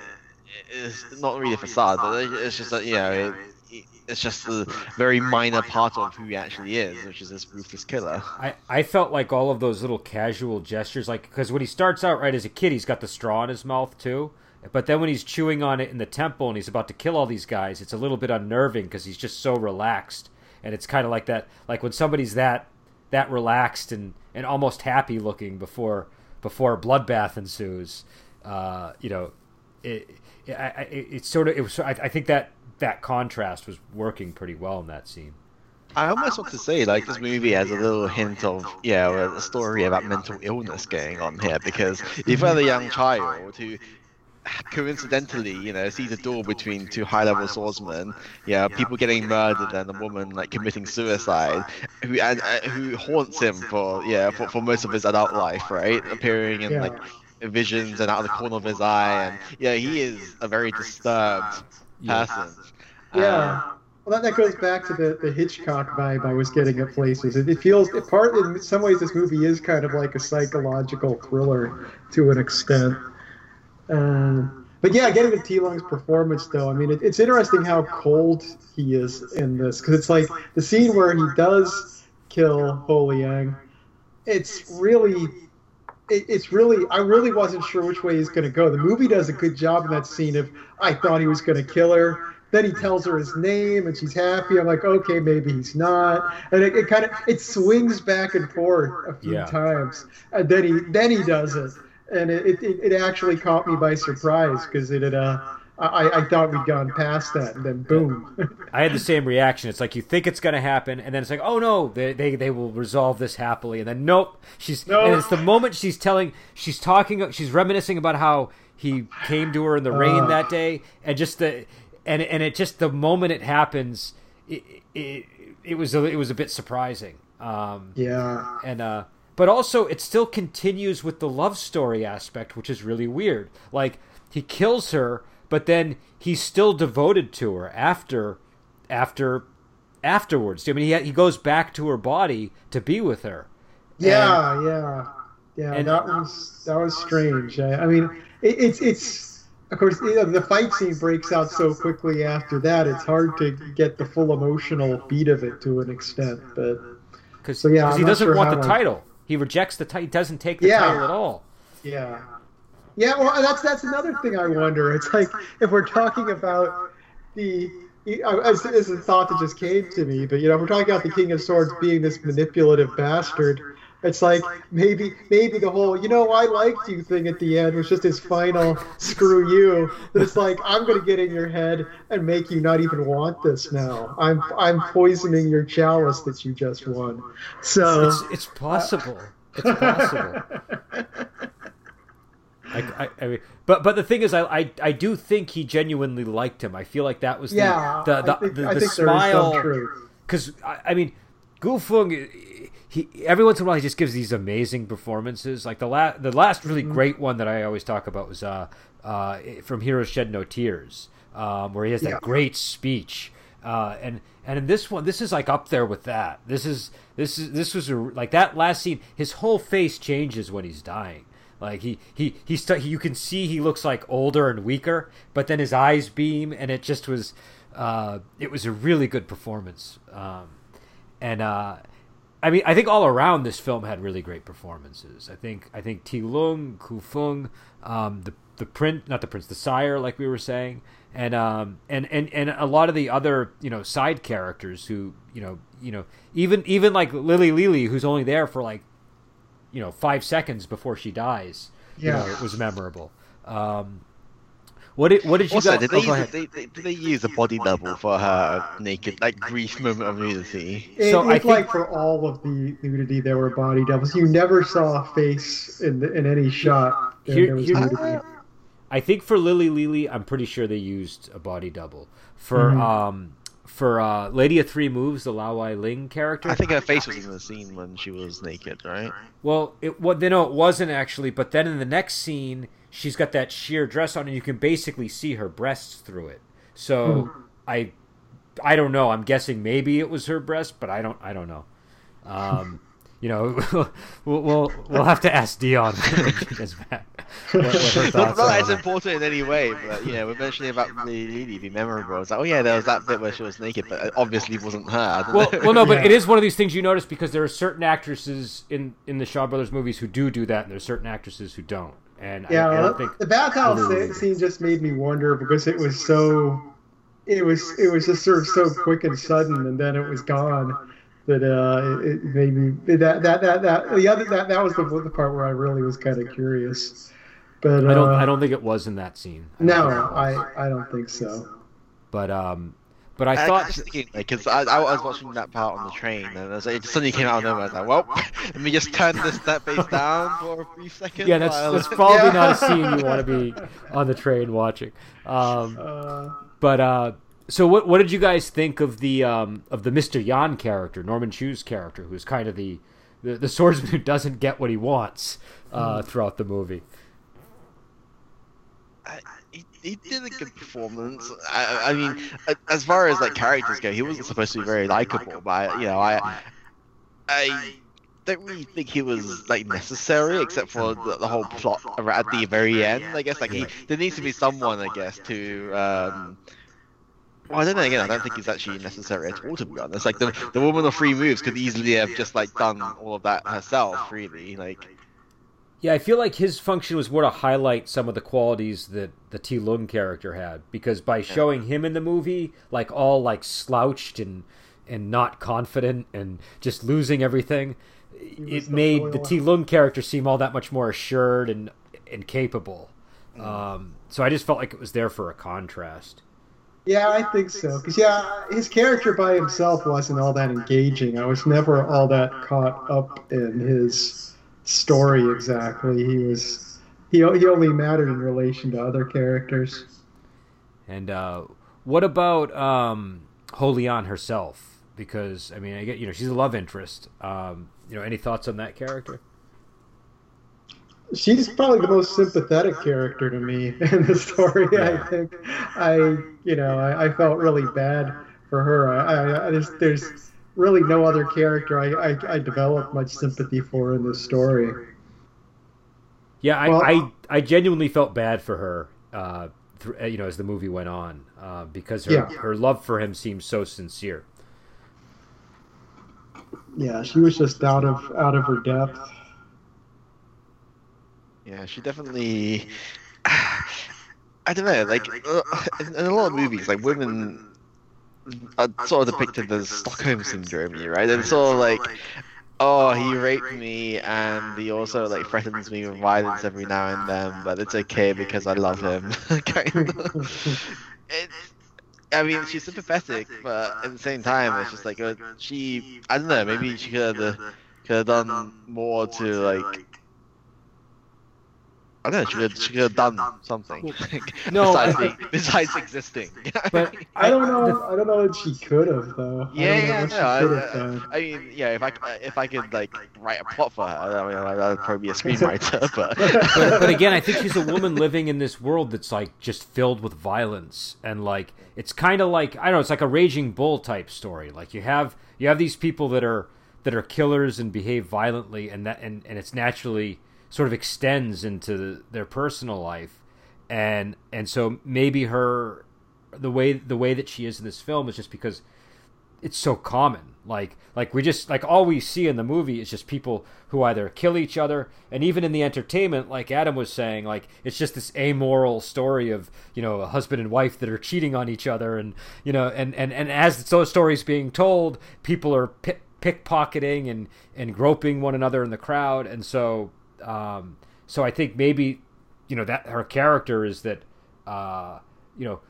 It's not really a facade, but it's just that you know it's just a very minor part of who he actually is, which is this ruthless killer.
I, I felt like all of those little casual gestures, like because when he starts out right as a kid, he's got the straw in his mouth too. But then when he's chewing on it in the temple and he's about to kill all these guys, it's a little bit unnerving because he's just so relaxed, and it's kind of like that, like when somebody's that that relaxed and, and almost happy looking before before a bloodbath ensues. Uh, you know, it, it, it, it's sort of it was. I, I think that that contrast was working pretty well in that scene.
I almost want to say, like, this movie has a little hint of, yeah, a story about mental illness going on here, because you've a young child who coincidentally, you know, sees a door between two high-level swordsmen, yeah, people getting murdered and a woman like committing suicide, who and uh, who haunts him for yeah for, for most of his adult life, right? Appearing in yeah. like visions and out of the corner of his eye, and yeah, he is a very disturbed person.
Yeah. Um, well, that, that goes back to the, the Hitchcock vibe I was getting at places. It, it feels, it part in some ways, this movie is kind of like a psychological thriller to an extent. Um, but yeah, getting to Ti Lung's performance, though, I mean, it, it's interesting how cold he is in this because it's like the scene where he does kill Ho Liang. It's really it, it's really I really wasn't sure which way he's going to go. The movie does a good job in that scene of I thought he was going to kill her. Then he tells her his name and she's happy. I'm like, okay, maybe he's not. And it, it kind of it swings back and forth a few yeah. times. And then he then he does it, and it it, it actually caught me by surprise because it had uh I, I thought we'd gone past that, and then boom. [laughs]
I had the same reaction. It's like you think it's going to happen, and then it's like, oh no, they, they they will resolve this happily, and then nope. She's nope. and it's the moment she's telling, she's talking, she's reminiscing about how he came to her in the rain uh, that day, and just the and and it just the moment it happens, it it, it was a, it was a bit surprising. Um,
yeah,
and uh, but also it still continues with the love story aspect, which is really weird. Like he kills her but then he's still devoted to her after after afterwards. I mean, he he goes back to her body to be with her.
Yeah, and, yeah, yeah. And, that was that was strange. I, I mean, it, it's it's of course you know, the fight scene breaks out so quickly after that. It's hard to get the full emotional beat of it to an extent, but
because so, yeah, he doesn't sure want the title. He rejects the title. He doesn't take the yeah. title at all.
Yeah. Yeah, well, that's that's another thing I wonder. It's like if we're talking about the it's, it's a thought that just came to me, but you know, we're talking about the King of Swords being this manipulative bastard. It's like maybe maybe the whole you know I liked you thing at the end was just his final screw you. That it's like I'm gonna get in your head and make you not even want this now. I'm I'm poisoning your chalice that you just won. So
it's, it's possible. Uh, it's [laughs] possible. I, I, I mean, but but the thing is, I, I I do think he genuinely liked him. I feel like that was the
yeah,
the the,
think,
the, the, smile because I, I, mean, Ku Feng. He every once in a while he just gives these amazing performances. Like the last the last really mm-hmm. great one that I always talk about was uh uh from Heroes Shed No Tears, um, where he has that yeah. great speech. Uh, and and in this one, this is like up there with that. This is this is this was a, like that last scene. His whole face changes when he's dying. Like he he st- you can see he looks like older and weaker, but then his eyes beam, and it just was uh, it was a really good performance. Um, and uh, I mean, I think all around this film had really great performances. I think I think Ti Lung, Ku Feng, um, the the print, not the prince, the sire, like we were saying, and um, and and and a lot of the other you know side characters who you know you know even even like Lily Li, who's only there for like you know five seconds before she dies.
Yeah.
you know, it was memorable. Um, what did what did you
Also,
guys?
did
oh,
they,
go
use,
ahead.
they, they, did they use a body double for her naked, like brief moment of nudity?
It
So I think-
like for all of the nudity, there were body doubles. You never saw a face in the, in any shot.
Here-
there was
here-
nudity.
I think for Lily Li, I'm pretty sure they used a body double. For
Mhm.
um for uh, Lady of Three Moves, the Lau Wai Ling character.
I think her face was in the scene when she was naked, right?
Well, it what they know it wasn't actually, but then in the next scene, she's got that sheer dress on, and you can basically see her breasts through it. So I, I don't know. I'm guessing maybe it was her breast, but I don't. I don't know. Um, you know, [laughs] we'll, we'll we'll have to ask Dion [laughs] when she gets back. What, what
Not, not
are
that it's important in any way, but you know, we're mentioning about Lily Li be memorable. It's like, oh yeah, there was that bit where she was naked, but it obviously wasn't her.
Well,
know.
well, no, but [laughs]
Yeah.
it is one of these things you notice because there are certain actresses in in the Shaw Brothers movies who do do that, and there's certain actresses who don't. And
Yeah,
I
well,
don't think
the bathhouse
Lily-
scene just made me wonder because it was so, it was it was just sort of so quick and sudden, and then it was gone. That uh, it, it made me that that that that the other that that was the the part where I really was kind of curious. But uh,
I don't. I don't think it was in that scene. I
No,
think it was.
I I don't think so.
But um, but I
I
thought
was thinking, because I, I was watching that part on the train, and I was like, it suddenly came out of nowhere. I was like, well, [laughs] let me just turn this that bass [laughs] down for a brief second.
yeah, that's that's [laughs] probably
Yeah.
not a scene you want to be on the train watching. Um,
Uh,
but uh, so what what did you guys think of the um of the Mister Yan character, Norman Chu's character, who's kind of the the, the swordsman who doesn't get what he wants uh, throughout the movie?
I- he, did a good performance. I, I mean, as far as like characters go, he wasn't supposed to be very likable, but you know, I, I don't really think he was like necessary, except for the, the whole plot at the very end. I guess like he there needs to be someone, I guess, to. Um, well, I don't know. Again, I don't think he's actually necessary at all. To be honest, like the the woman of free moves could easily have just like done all of that herself. Really, like
Yeah, I feel like his function was more to highlight some of the qualities that the Ti Lung character had, because by showing him in the movie, like all like slouched and and not confident and just losing everything, it made the Ti Lung character seem all that much more assured and and capable. Um, so I just felt like it was there for a contrast.
Yeah, I think so. Because yeah, his character by himself wasn't all that engaging. I was never all that caught up in his story exactly. He was he he only mattered in relation to other characters.
And uh, what about um, Holian herself? Because I mean, I get you know she's a love interest. Um, you know, any thoughts on that character?
She's probably the most sympathetic character to me [laughs] in the story.
Yeah.
I think I you know I, I felt really bad for her. I, I, I there's there's really no other character I, I I developed much sympathy for in this story.
Yeah, I,
Well-
I, I genuinely felt bad for her. Uh, th- you know, as the movie went on, uh, because her
Yeah.
her love for him seemed so sincere.
Yeah, she was just out of out of her depth.
Yeah, she definitely. [sighs] I don't know, like uh, in, in a lot of movies, like women are sort of depicted as Stockholm syndrome, right? And sort of like, oh, he raped me, and he also like threatens me with violence every now and then, but it's okay because I love him. [laughs] kind of. I mean, she's sympathetic, but at the same time, it's just like uh, she. I don't know. Maybe she could have could have done more to like I don't know. She could, she could have done something. [laughs]
No,
besides,
I-
being, besides existing. [laughs]
But
I don't know. I don't know that she could have though. I
Yeah,
don't know
yeah,
what
no,
she
I, I.
Uh,
I mean, yeah. If I if I could like write a plot for her, I mean, I'd probably be a screenwriter. [laughs] but
but, but again, I think she's a woman living in this world that's like just filled with violence and like it's kind of like I don't know, it's like a raging bull type story. Like you have you have these people that are that are killers and behave violently, and that and, and it's naturally sort of extends into their personal life, and and so maybe her the way the way that she is in this film is just because it's so common. Like like we just like all we see in the movie is just people who either kill each other. And even in the entertainment, like Adam was saying, like it's just this amoral story of, you know, a husband and wife that are cheating on each other. And you know and and, and as those stories being told, people are pi- pickpocketing and and groping one another in the crowd, and so um, so I think maybe you know that her character is that uh, you know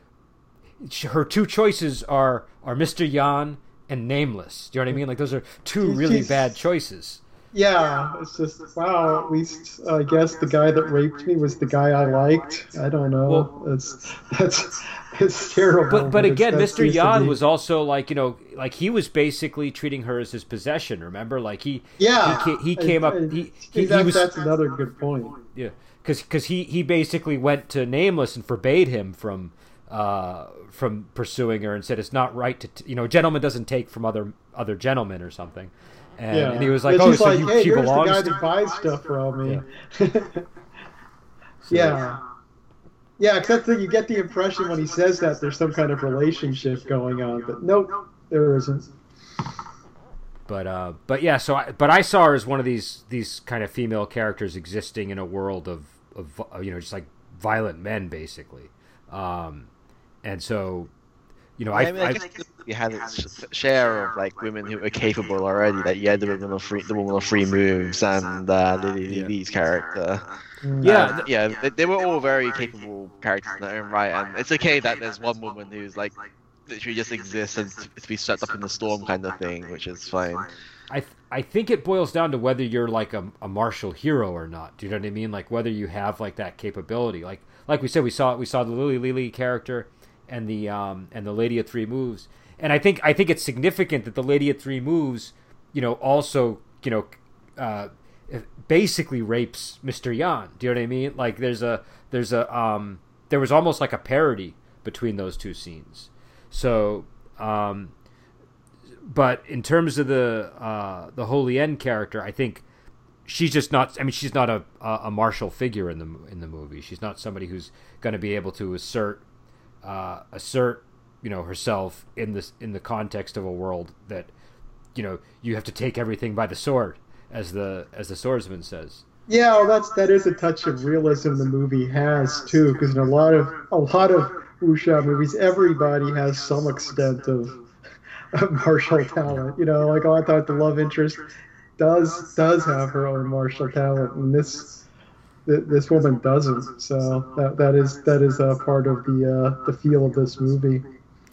her two choices are are Mr. Yan and Nameless. Do you know what I mean? Like those are two really bad choices.
Yeah, it's just wow. At least I guess the guy that raped me was the guy I liked. I don't know. Well, it's that's it's terrible.
But but again, Mr. Yan was also like you know like he was basically treating her as his possession. Remember, like he
yeah
he, he came up. He, he,
that,
he was
that's another good point.
Yeah, because because he he basically went to Nameless and forbade him from uh, from pursuing her and said it's not right to t- you know a gentleman doesn't take from other other gentlemen or something. And, yeah. and he was like,
it's
"Oh, so
like,
you,
hey,
she
here's
belongs."
the guy
to...
that buys stuff from me. Yeah. [laughs] so, yeah. Yeah, except that you get the impression when he says that there's some kind of relationship going on, but nope, there isn't.
But uh, but yeah, so I, but I saw her as one of these these kind of female characters existing in a world of of you know just like violent men basically, um, and so you know
I,
I,
I mean, I, I guess you had its share of like women who were capable already. That you had the woman of free, the woman of free moves, and uh, Lily
Yeah.
Lee's character.
yeah
Um, yeah, they, they were all very capable characters in their own right, and it's okay that there's one woman who's like literally just exists and to be swept up in the storm kind of thing, which is fine.
I th- I think it boils down to whether you're like a, a martial hero or not. Do you know what I mean? Like whether you have like that capability. Like like we said, we saw we saw the Lily Li character and the um and the Lady of Three Moves. And I think I think it's significant that the Lady at Three Moves, you know, also you know, uh, basically rapes Mr. Yan. Do you know what I mean? Like there's a there's a um there was almost like a parody between those two scenes. So um but in terms of the uh, the Holy End character, I think she's just not. I mean, she's not a a martial figure in the in the movie. She's not somebody who's going to be able to assert uh, assert you know herself in this in the context of a world that you know you have to take everything by the sword, as the as the swordsman says.
Yeah, well, that's that is a touch of realism the movie has too, because in a lot of a lot of wuxia movies, everybody has some extent of, of martial talent. You know, like oh, I thought the love interest does does have her own martial talent, and this this woman doesn't. So that that is that is a part of the uh, the feel of this movie.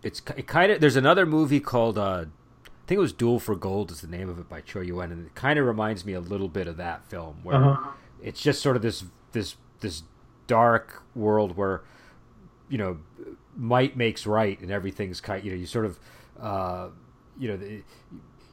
It's it kind of there's another movie called uh, I think it was Duel for Gold is the name of it by Chor Yuen, and it kind of reminds me a little bit of that film where
Uh-huh.
it's just sort of this this this dark world where you know might makes right and everything's kind you know you sort of uh, you know the,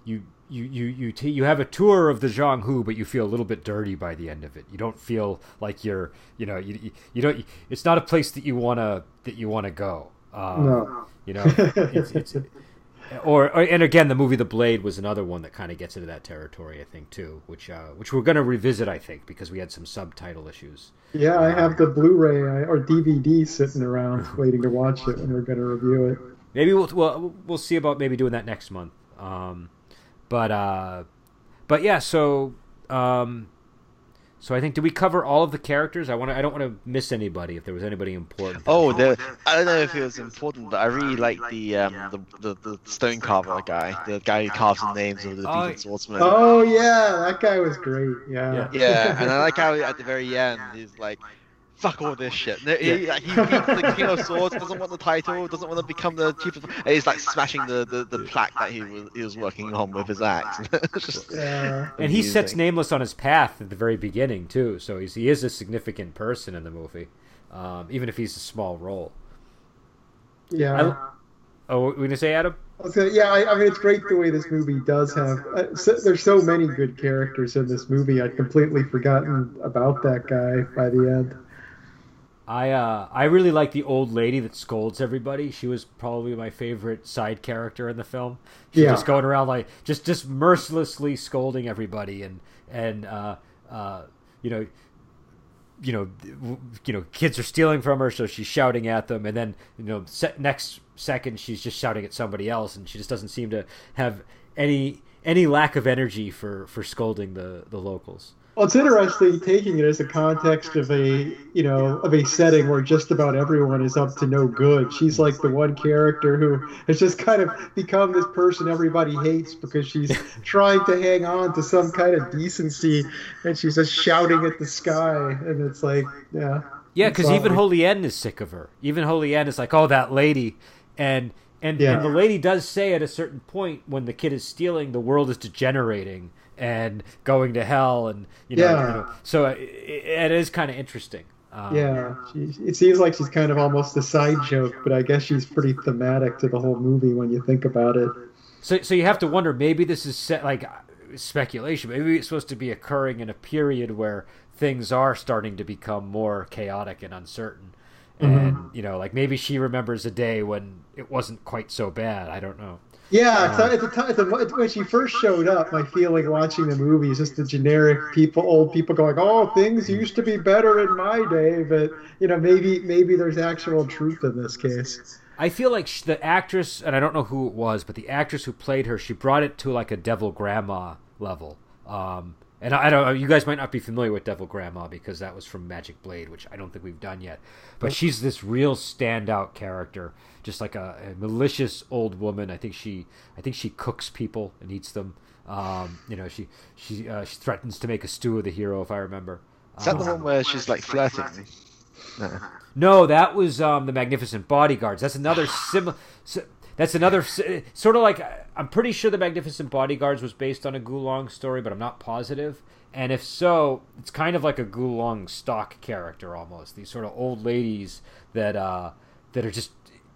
you you you you t- you have a tour of the Jianghu, but you feel a little bit dirty by the end of it. You don't feel like you're you know you you, you don't. It's not a place that you wanna that you wanna go. Um,
No.
You know, it's, it's [laughs] or, or and again, the movie The Blade was another one that kind of gets into that territory, I think too, which uh, which we're going to revisit, I think, because we had some subtitle issues.
Yeah, I have the Blu-ray or DVD sitting around [laughs] waiting to watch it, and we're going to review it.
Maybe we'll we'll, we'll see about maybe doing that next month. Um, but uh, but yeah, so um, so I think did we cover all of the characters? I want to I don't want to miss anybody if there was anybody important.
Oh, the, I don't know if it was important, but I really like the um the, the, the stone carver guy, the guy who carves the names of the
Oh,
defeated swordsmen.
Oh yeah, that guy was great. Yeah.
Yeah, and I like how [laughs] at the very end he's like, "Fuck all this shit." No, he, like, he beats the King of Swords, doesn't want the title, doesn't want to become the chief of. And he's like smashing the, the, the plaque that he was he was working on with his axe. [laughs] It's
Yeah.
and he sets nameless on his path at the very beginning too. So he's he is a significant person in the movie, um, even if he's a small role.
Yeah.
Oh, what were you gonna say, Adam?
I was yeah, I, I mean, it's great the way this movie does have. Uh, so, there's so many good characters in this movie. I'd completely forgotten about that guy by the end.
I uh, I really like the old lady that scolds everybody. She was probably my favorite side character in the film. She's
Yeah.
just going around like just just mercilessly scolding everybody and and uh, uh, you know you know you know kids are stealing from her so she's shouting at them and then you know next second she's just shouting at somebody else and she just doesn't seem to have any any lack of energy for for scolding the the locals
Well, it's interesting taking it as a context of a you know of a setting where just about everyone is up to no good. She's like the one character who has just kind of become this person everybody hates because she's [laughs] trying to hang on to some kind of decency, and she's just shouting at the sky, and it's like, yeah,
yeah, because even Holy End is sick of her. Even Holy End is like, oh, that lady, and and
Yeah.
and the lady does say at a certain point when the kid is stealing, the world is degenerating and going to hell, and you know,
Yeah.
you know so it, it is kind of interesting. Um,
Yeah, she, it seems like she's kind of almost a side joke, but I guess she's pretty thematic to the whole movie when you think about it.
So, so you have to wonder. Maybe this is set like speculation. Maybe it's supposed to be occurring in a period where things are starting to become more chaotic and uncertain. And you know, like maybe she remembers a day when it wasn't quite so bad. I don't know.
Yeah, so at the time, at the, when she first showed up, my feeling watching the movie is just the generic people, old people going, "Oh, things used to be better in my day," but you know, maybe maybe there's actual truth in this case.
I feel like sh the actress, and I don't know who it was, but the actress who played her, she brought it to like a Devil Grandma level. Um, and I, I don't you guys might not be familiar with Devil Grandma because that was from Magic Blade, which I don't think we've done yet. But she's this real standout character, just like a, a malicious old woman. I think she, I think she cooks people and eats them. Um, you know, she she uh, she threatens to make a stew of the hero, if I remember.
Is that the
Um,
one where she's like flirting? No.
no, that was um, the Magnificent Bodyguards. That's another sim. si- That's another sort of like I'm pretty sure the Magnificent Bodyguards was based on a Gulong story, but I'm not positive. And if so, it's kind of like a Gulong stock character almost. These sort of old ladies that uh, that are just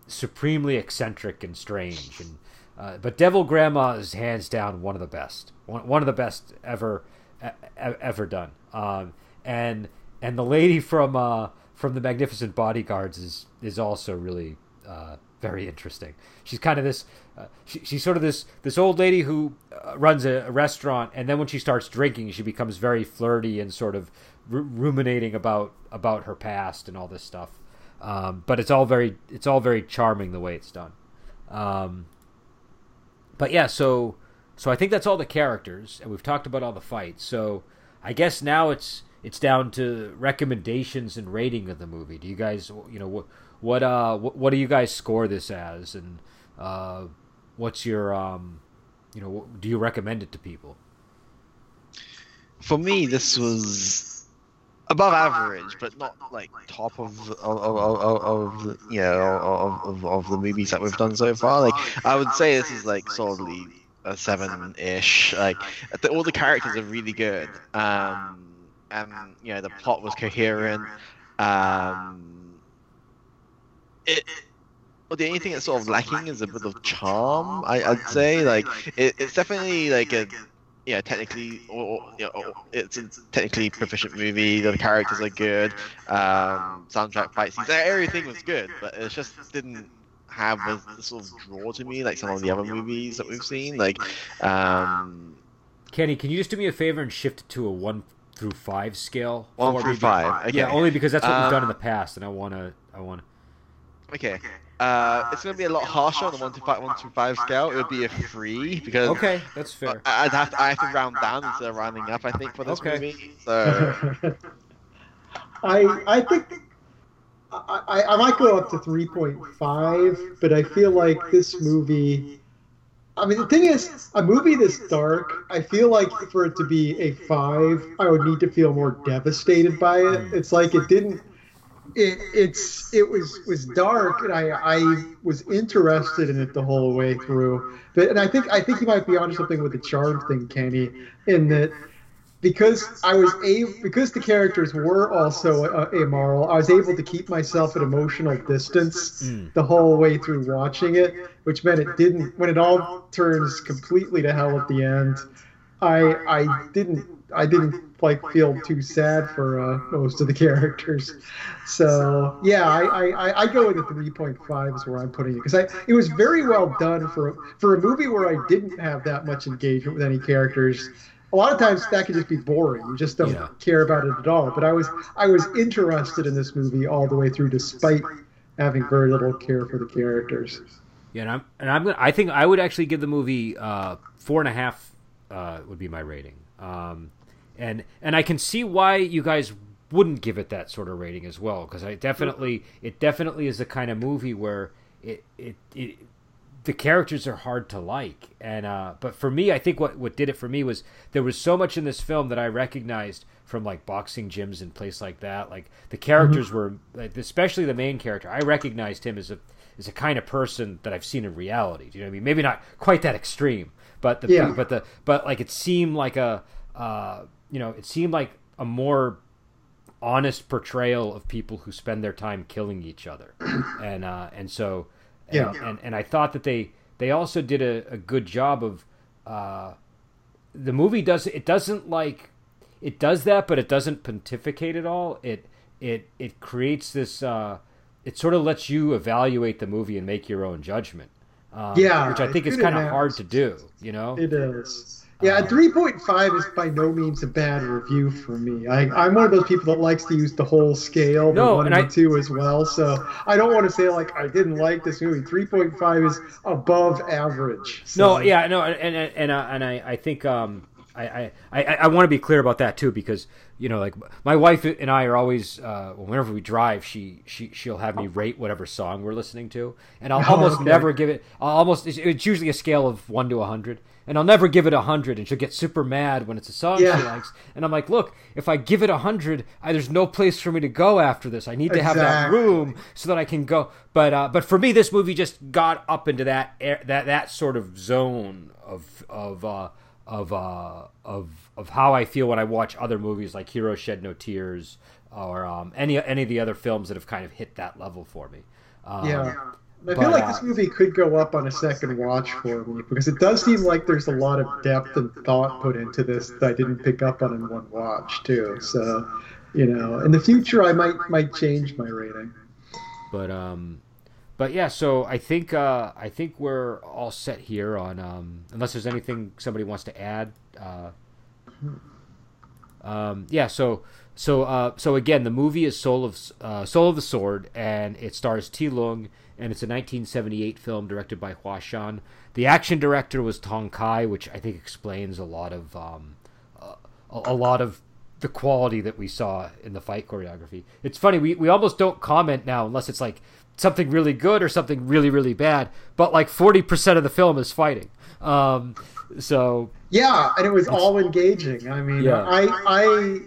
supremely eccentric and strange. And uh, but Devil Grandma is hands down one of the best, one, one of the best ever e- ever done. Um, and and the lady from uh, from the Magnificent Bodyguards is is also really uh, very interesting. She's kind of this. Uh, she, she's sort of this this old lady who uh, runs a, a restaurant, and then when she starts drinking, she becomes very flirty and sort of ru- ruminating about about her past and all this stuff. Um, but it's all very it's all very charming the way it's done. Um, but yeah, so so I think that's all the characters, and we've talked about all the fights. So I guess now it's it's down to recommendations and rating of the movie. Do you guys, you know, what what uh what, what do you guys score this as, and uh, what's your um, you know, do you recommend it to people?
For me, this was above average, but not like top of of, of, of, the- you know of, of, of the movies that we've done so far. Like I would say this is like solidly a seven-ish. Like the, all the characters are really good, um, and you know the plot was coherent. Um, it. Well, the only thing that's sort of lacking is a bit of charm. I, I'd say, like, it, it's definitely like a yeah, technically, or, you know, or- it's a technically proficient movie. The characters are good. Um, soundtrack, fight scenes, everything was good, but it just didn't have a, the sort of draw to me like some of the other movies that we've seen. Like, um,
Kenny, can you just do me a favor and shift it to a one through five scale?
one through five. Okay.
Yeah, only because that's what we've
Um,
done in the past, and I wanna I wanna.
Okay. Uh, it's gonna be a lot harsher on the one to five, one to five scale. It would be a three because
Okay, that's fair.
I- I'd have to, I have to round down instead of rounding up. I think for this
Okay.
movie. [laughs] So
I I think I, I I might go up to three point five, but I feel like this movie. I mean, the thing is, a movie this dark, I feel like for it to be a five, I would need to feel more devastated by it. It's like it didn't. It it's it was was dark, and I I was interested in it the whole way through. But and I think I think you might be onto something with the charm thing, Kenny, in that because I was able, because the characters were also uh, amoral, I was able to keep myself at emotional distance
Mm.
the whole way through watching it, which meant it didn't. When it all turns completely to hell at the end, I I didn't I didn't like feel too sad for uh, most of the characters. So yeah, I I, I- go with the three point five is where I'm putting it because I it was very well done for for a movie where I didn't have that much engagement with any characters a lot of times that could just be boring. You just don't
Yeah.
care about it at all. But I was I was interested in this movie all the way through, despite having very little care for the characters.
Yeah, and I'm and I'm gonna. I think I would actually give the movie uh, four and a half. Uh, would be my rating. Um, and and I can see why you guys wouldn't give it that sort of rating as well because I definitely it definitely is the kind of movie where it it, it the characters are hard to like and uh but for me I think what what did it for me was there was so much in this film that I recognized from like boxing gyms and place like that like the characters mm-hmm. were like, especially the main character I recognized him as a as a kind of person that I've seen in reality do you know what I mean maybe not quite that extreme but the yeah. but the but like it seemed like a uh you know it seemed like a more honest portrayal of people who spend their time killing each other, [clears throat] and uh, and so and, yeah, and, and I thought that they they also did a, a good job of uh, the movie does it doesn't like it does that, but it doesn't pontificate at all. It it it creates this. Uh, it sort of lets you evaluate the movie and make your own judgment.
Um, yeah,
which I think is kind of hard to do. You know,
it is. Yeah, three point five is by no means a bad review for me. I, I'm one of those people that likes to use the whole scale, the no, one and, I, two as well. So I don't want to say like I didn't like this movie. Three point five is above average. So.
No, yeah, no, and and and, uh, and I I think um I I I, I want to be clear about that too because you know, like my wife and I are always uh, whenever we drive, she she she'll have me rate whatever song we're listening to, and I'll oh, almost okay. never give it. I'll almost it's usually a scale of one to a hundred, and I'll never give it a hundred, and she'll get super mad when it's a song yeah. she likes. And I'm like, look, if I give it a hundred, there's no place for me to go after this. I need to exactly. have that room so that I can go. But uh, but for me, this movie just got up into that air, that that sort of zone of of uh, of uh, of of how I feel when I watch other movies like Hero Shed No Tears or um, any any of the other films that have kind of hit that level for me. Um,
yeah. I feel like this uh, movie could go up on a second watch for me because it does seem like there's a lot of depth and thought put into this that I didn't pick up on in one watch too. So, you know, in the future I might might change my rating.
But um, but yeah, so I think uh, I think we're all set here on um, unless there's anything somebody wants to add. Uh, um, yeah, so so uh, so again, the movie is Soul of uh, Soul of the Sword, and it stars Ti Lung and it's a 1978 film directed by Hua Shan. The action director was Tong Kai, which I think explains a lot of um, a, a lot of the quality that we saw in the fight choreography. It's funny we we almost don't comment now unless it's like something really good or something really really bad. But like 40 percent of the film is fighting. Um, so
yeah, and it was all engaging. I mean, yeah. I I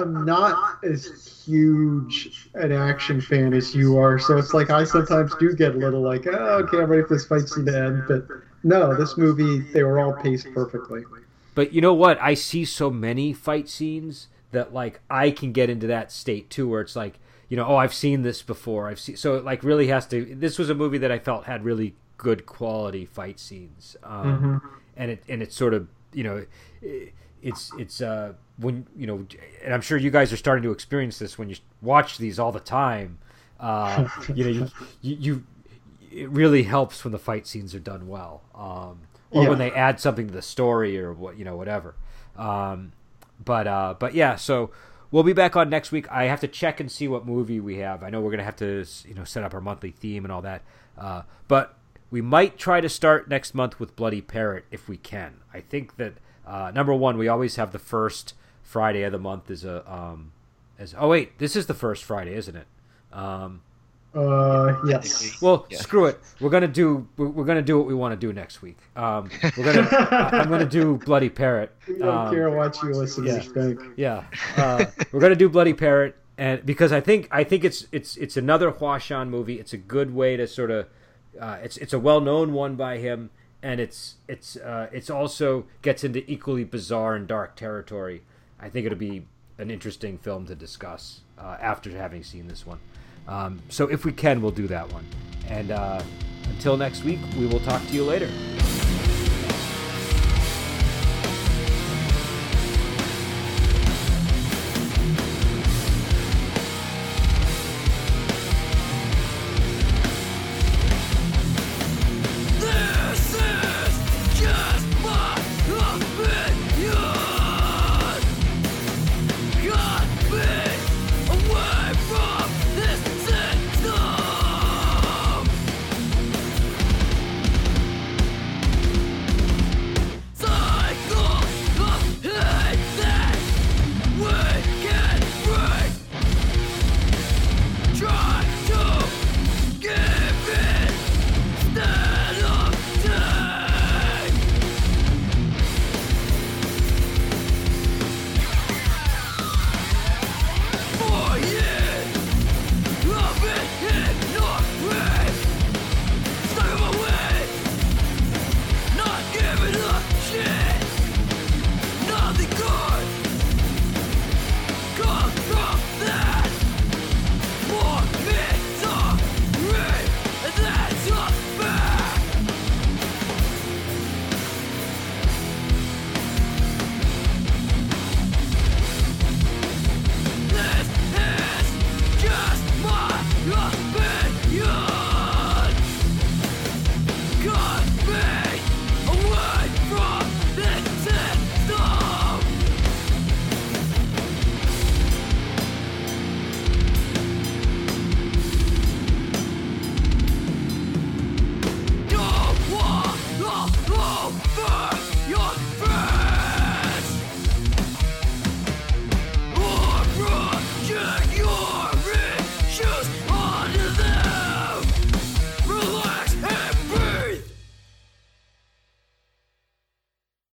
am not as huge an action fan as you are, so it's like I sometimes do get a little like, oh, okay, I'm ready for this fight scene to end. But no, this movie they were all paced perfectly.
But you know what? I see so many fight scenes that like I can get into that state too, where it's like, you know, oh, I've seen this before. I've seen so it like really has to. This was a movie that I felt had really good quality fight scenes, um, mm-hmm. and it and it sort of you know. It, it's it's uh when you know and i'm sure you guys are starting to experience this when you watch these all the time. Uh you know you, you, you it really helps when the fight scenes are done well um or yeah. when they add something to the story or what you know whatever. Um but uh but yeah so we'll be back on next week. I have to check and see what movie we have. I know we're gonna have to you know set up our monthly theme and all that uh but we might try to start next month with bloody parrot if we can. I think that uh, number one, we always have the first Friday of the month is a um, as oh wait, this is the first Friday, isn't it? Um,
uh, yes.
Well, yeah. screw it. We're gonna do we're gonna do what we want to do next week. Um, we're gonna [laughs] I'm gonna do Bloody Parrot.
We don't um, care what you listeners
yeah,
think.
Yeah, uh, we're gonna do Bloody Parrot, and because I think I think it's it's it's another Hua Shan movie. It's a good way to sort of uh, it's it's a well known one by him and it's it's uh, it's also gets into equally bizarre and dark territory. I think it'll be an interesting film to discuss uh, after having seen this one. Um, so if we can, we'll do that one. And uh, until next week, we will talk to you later.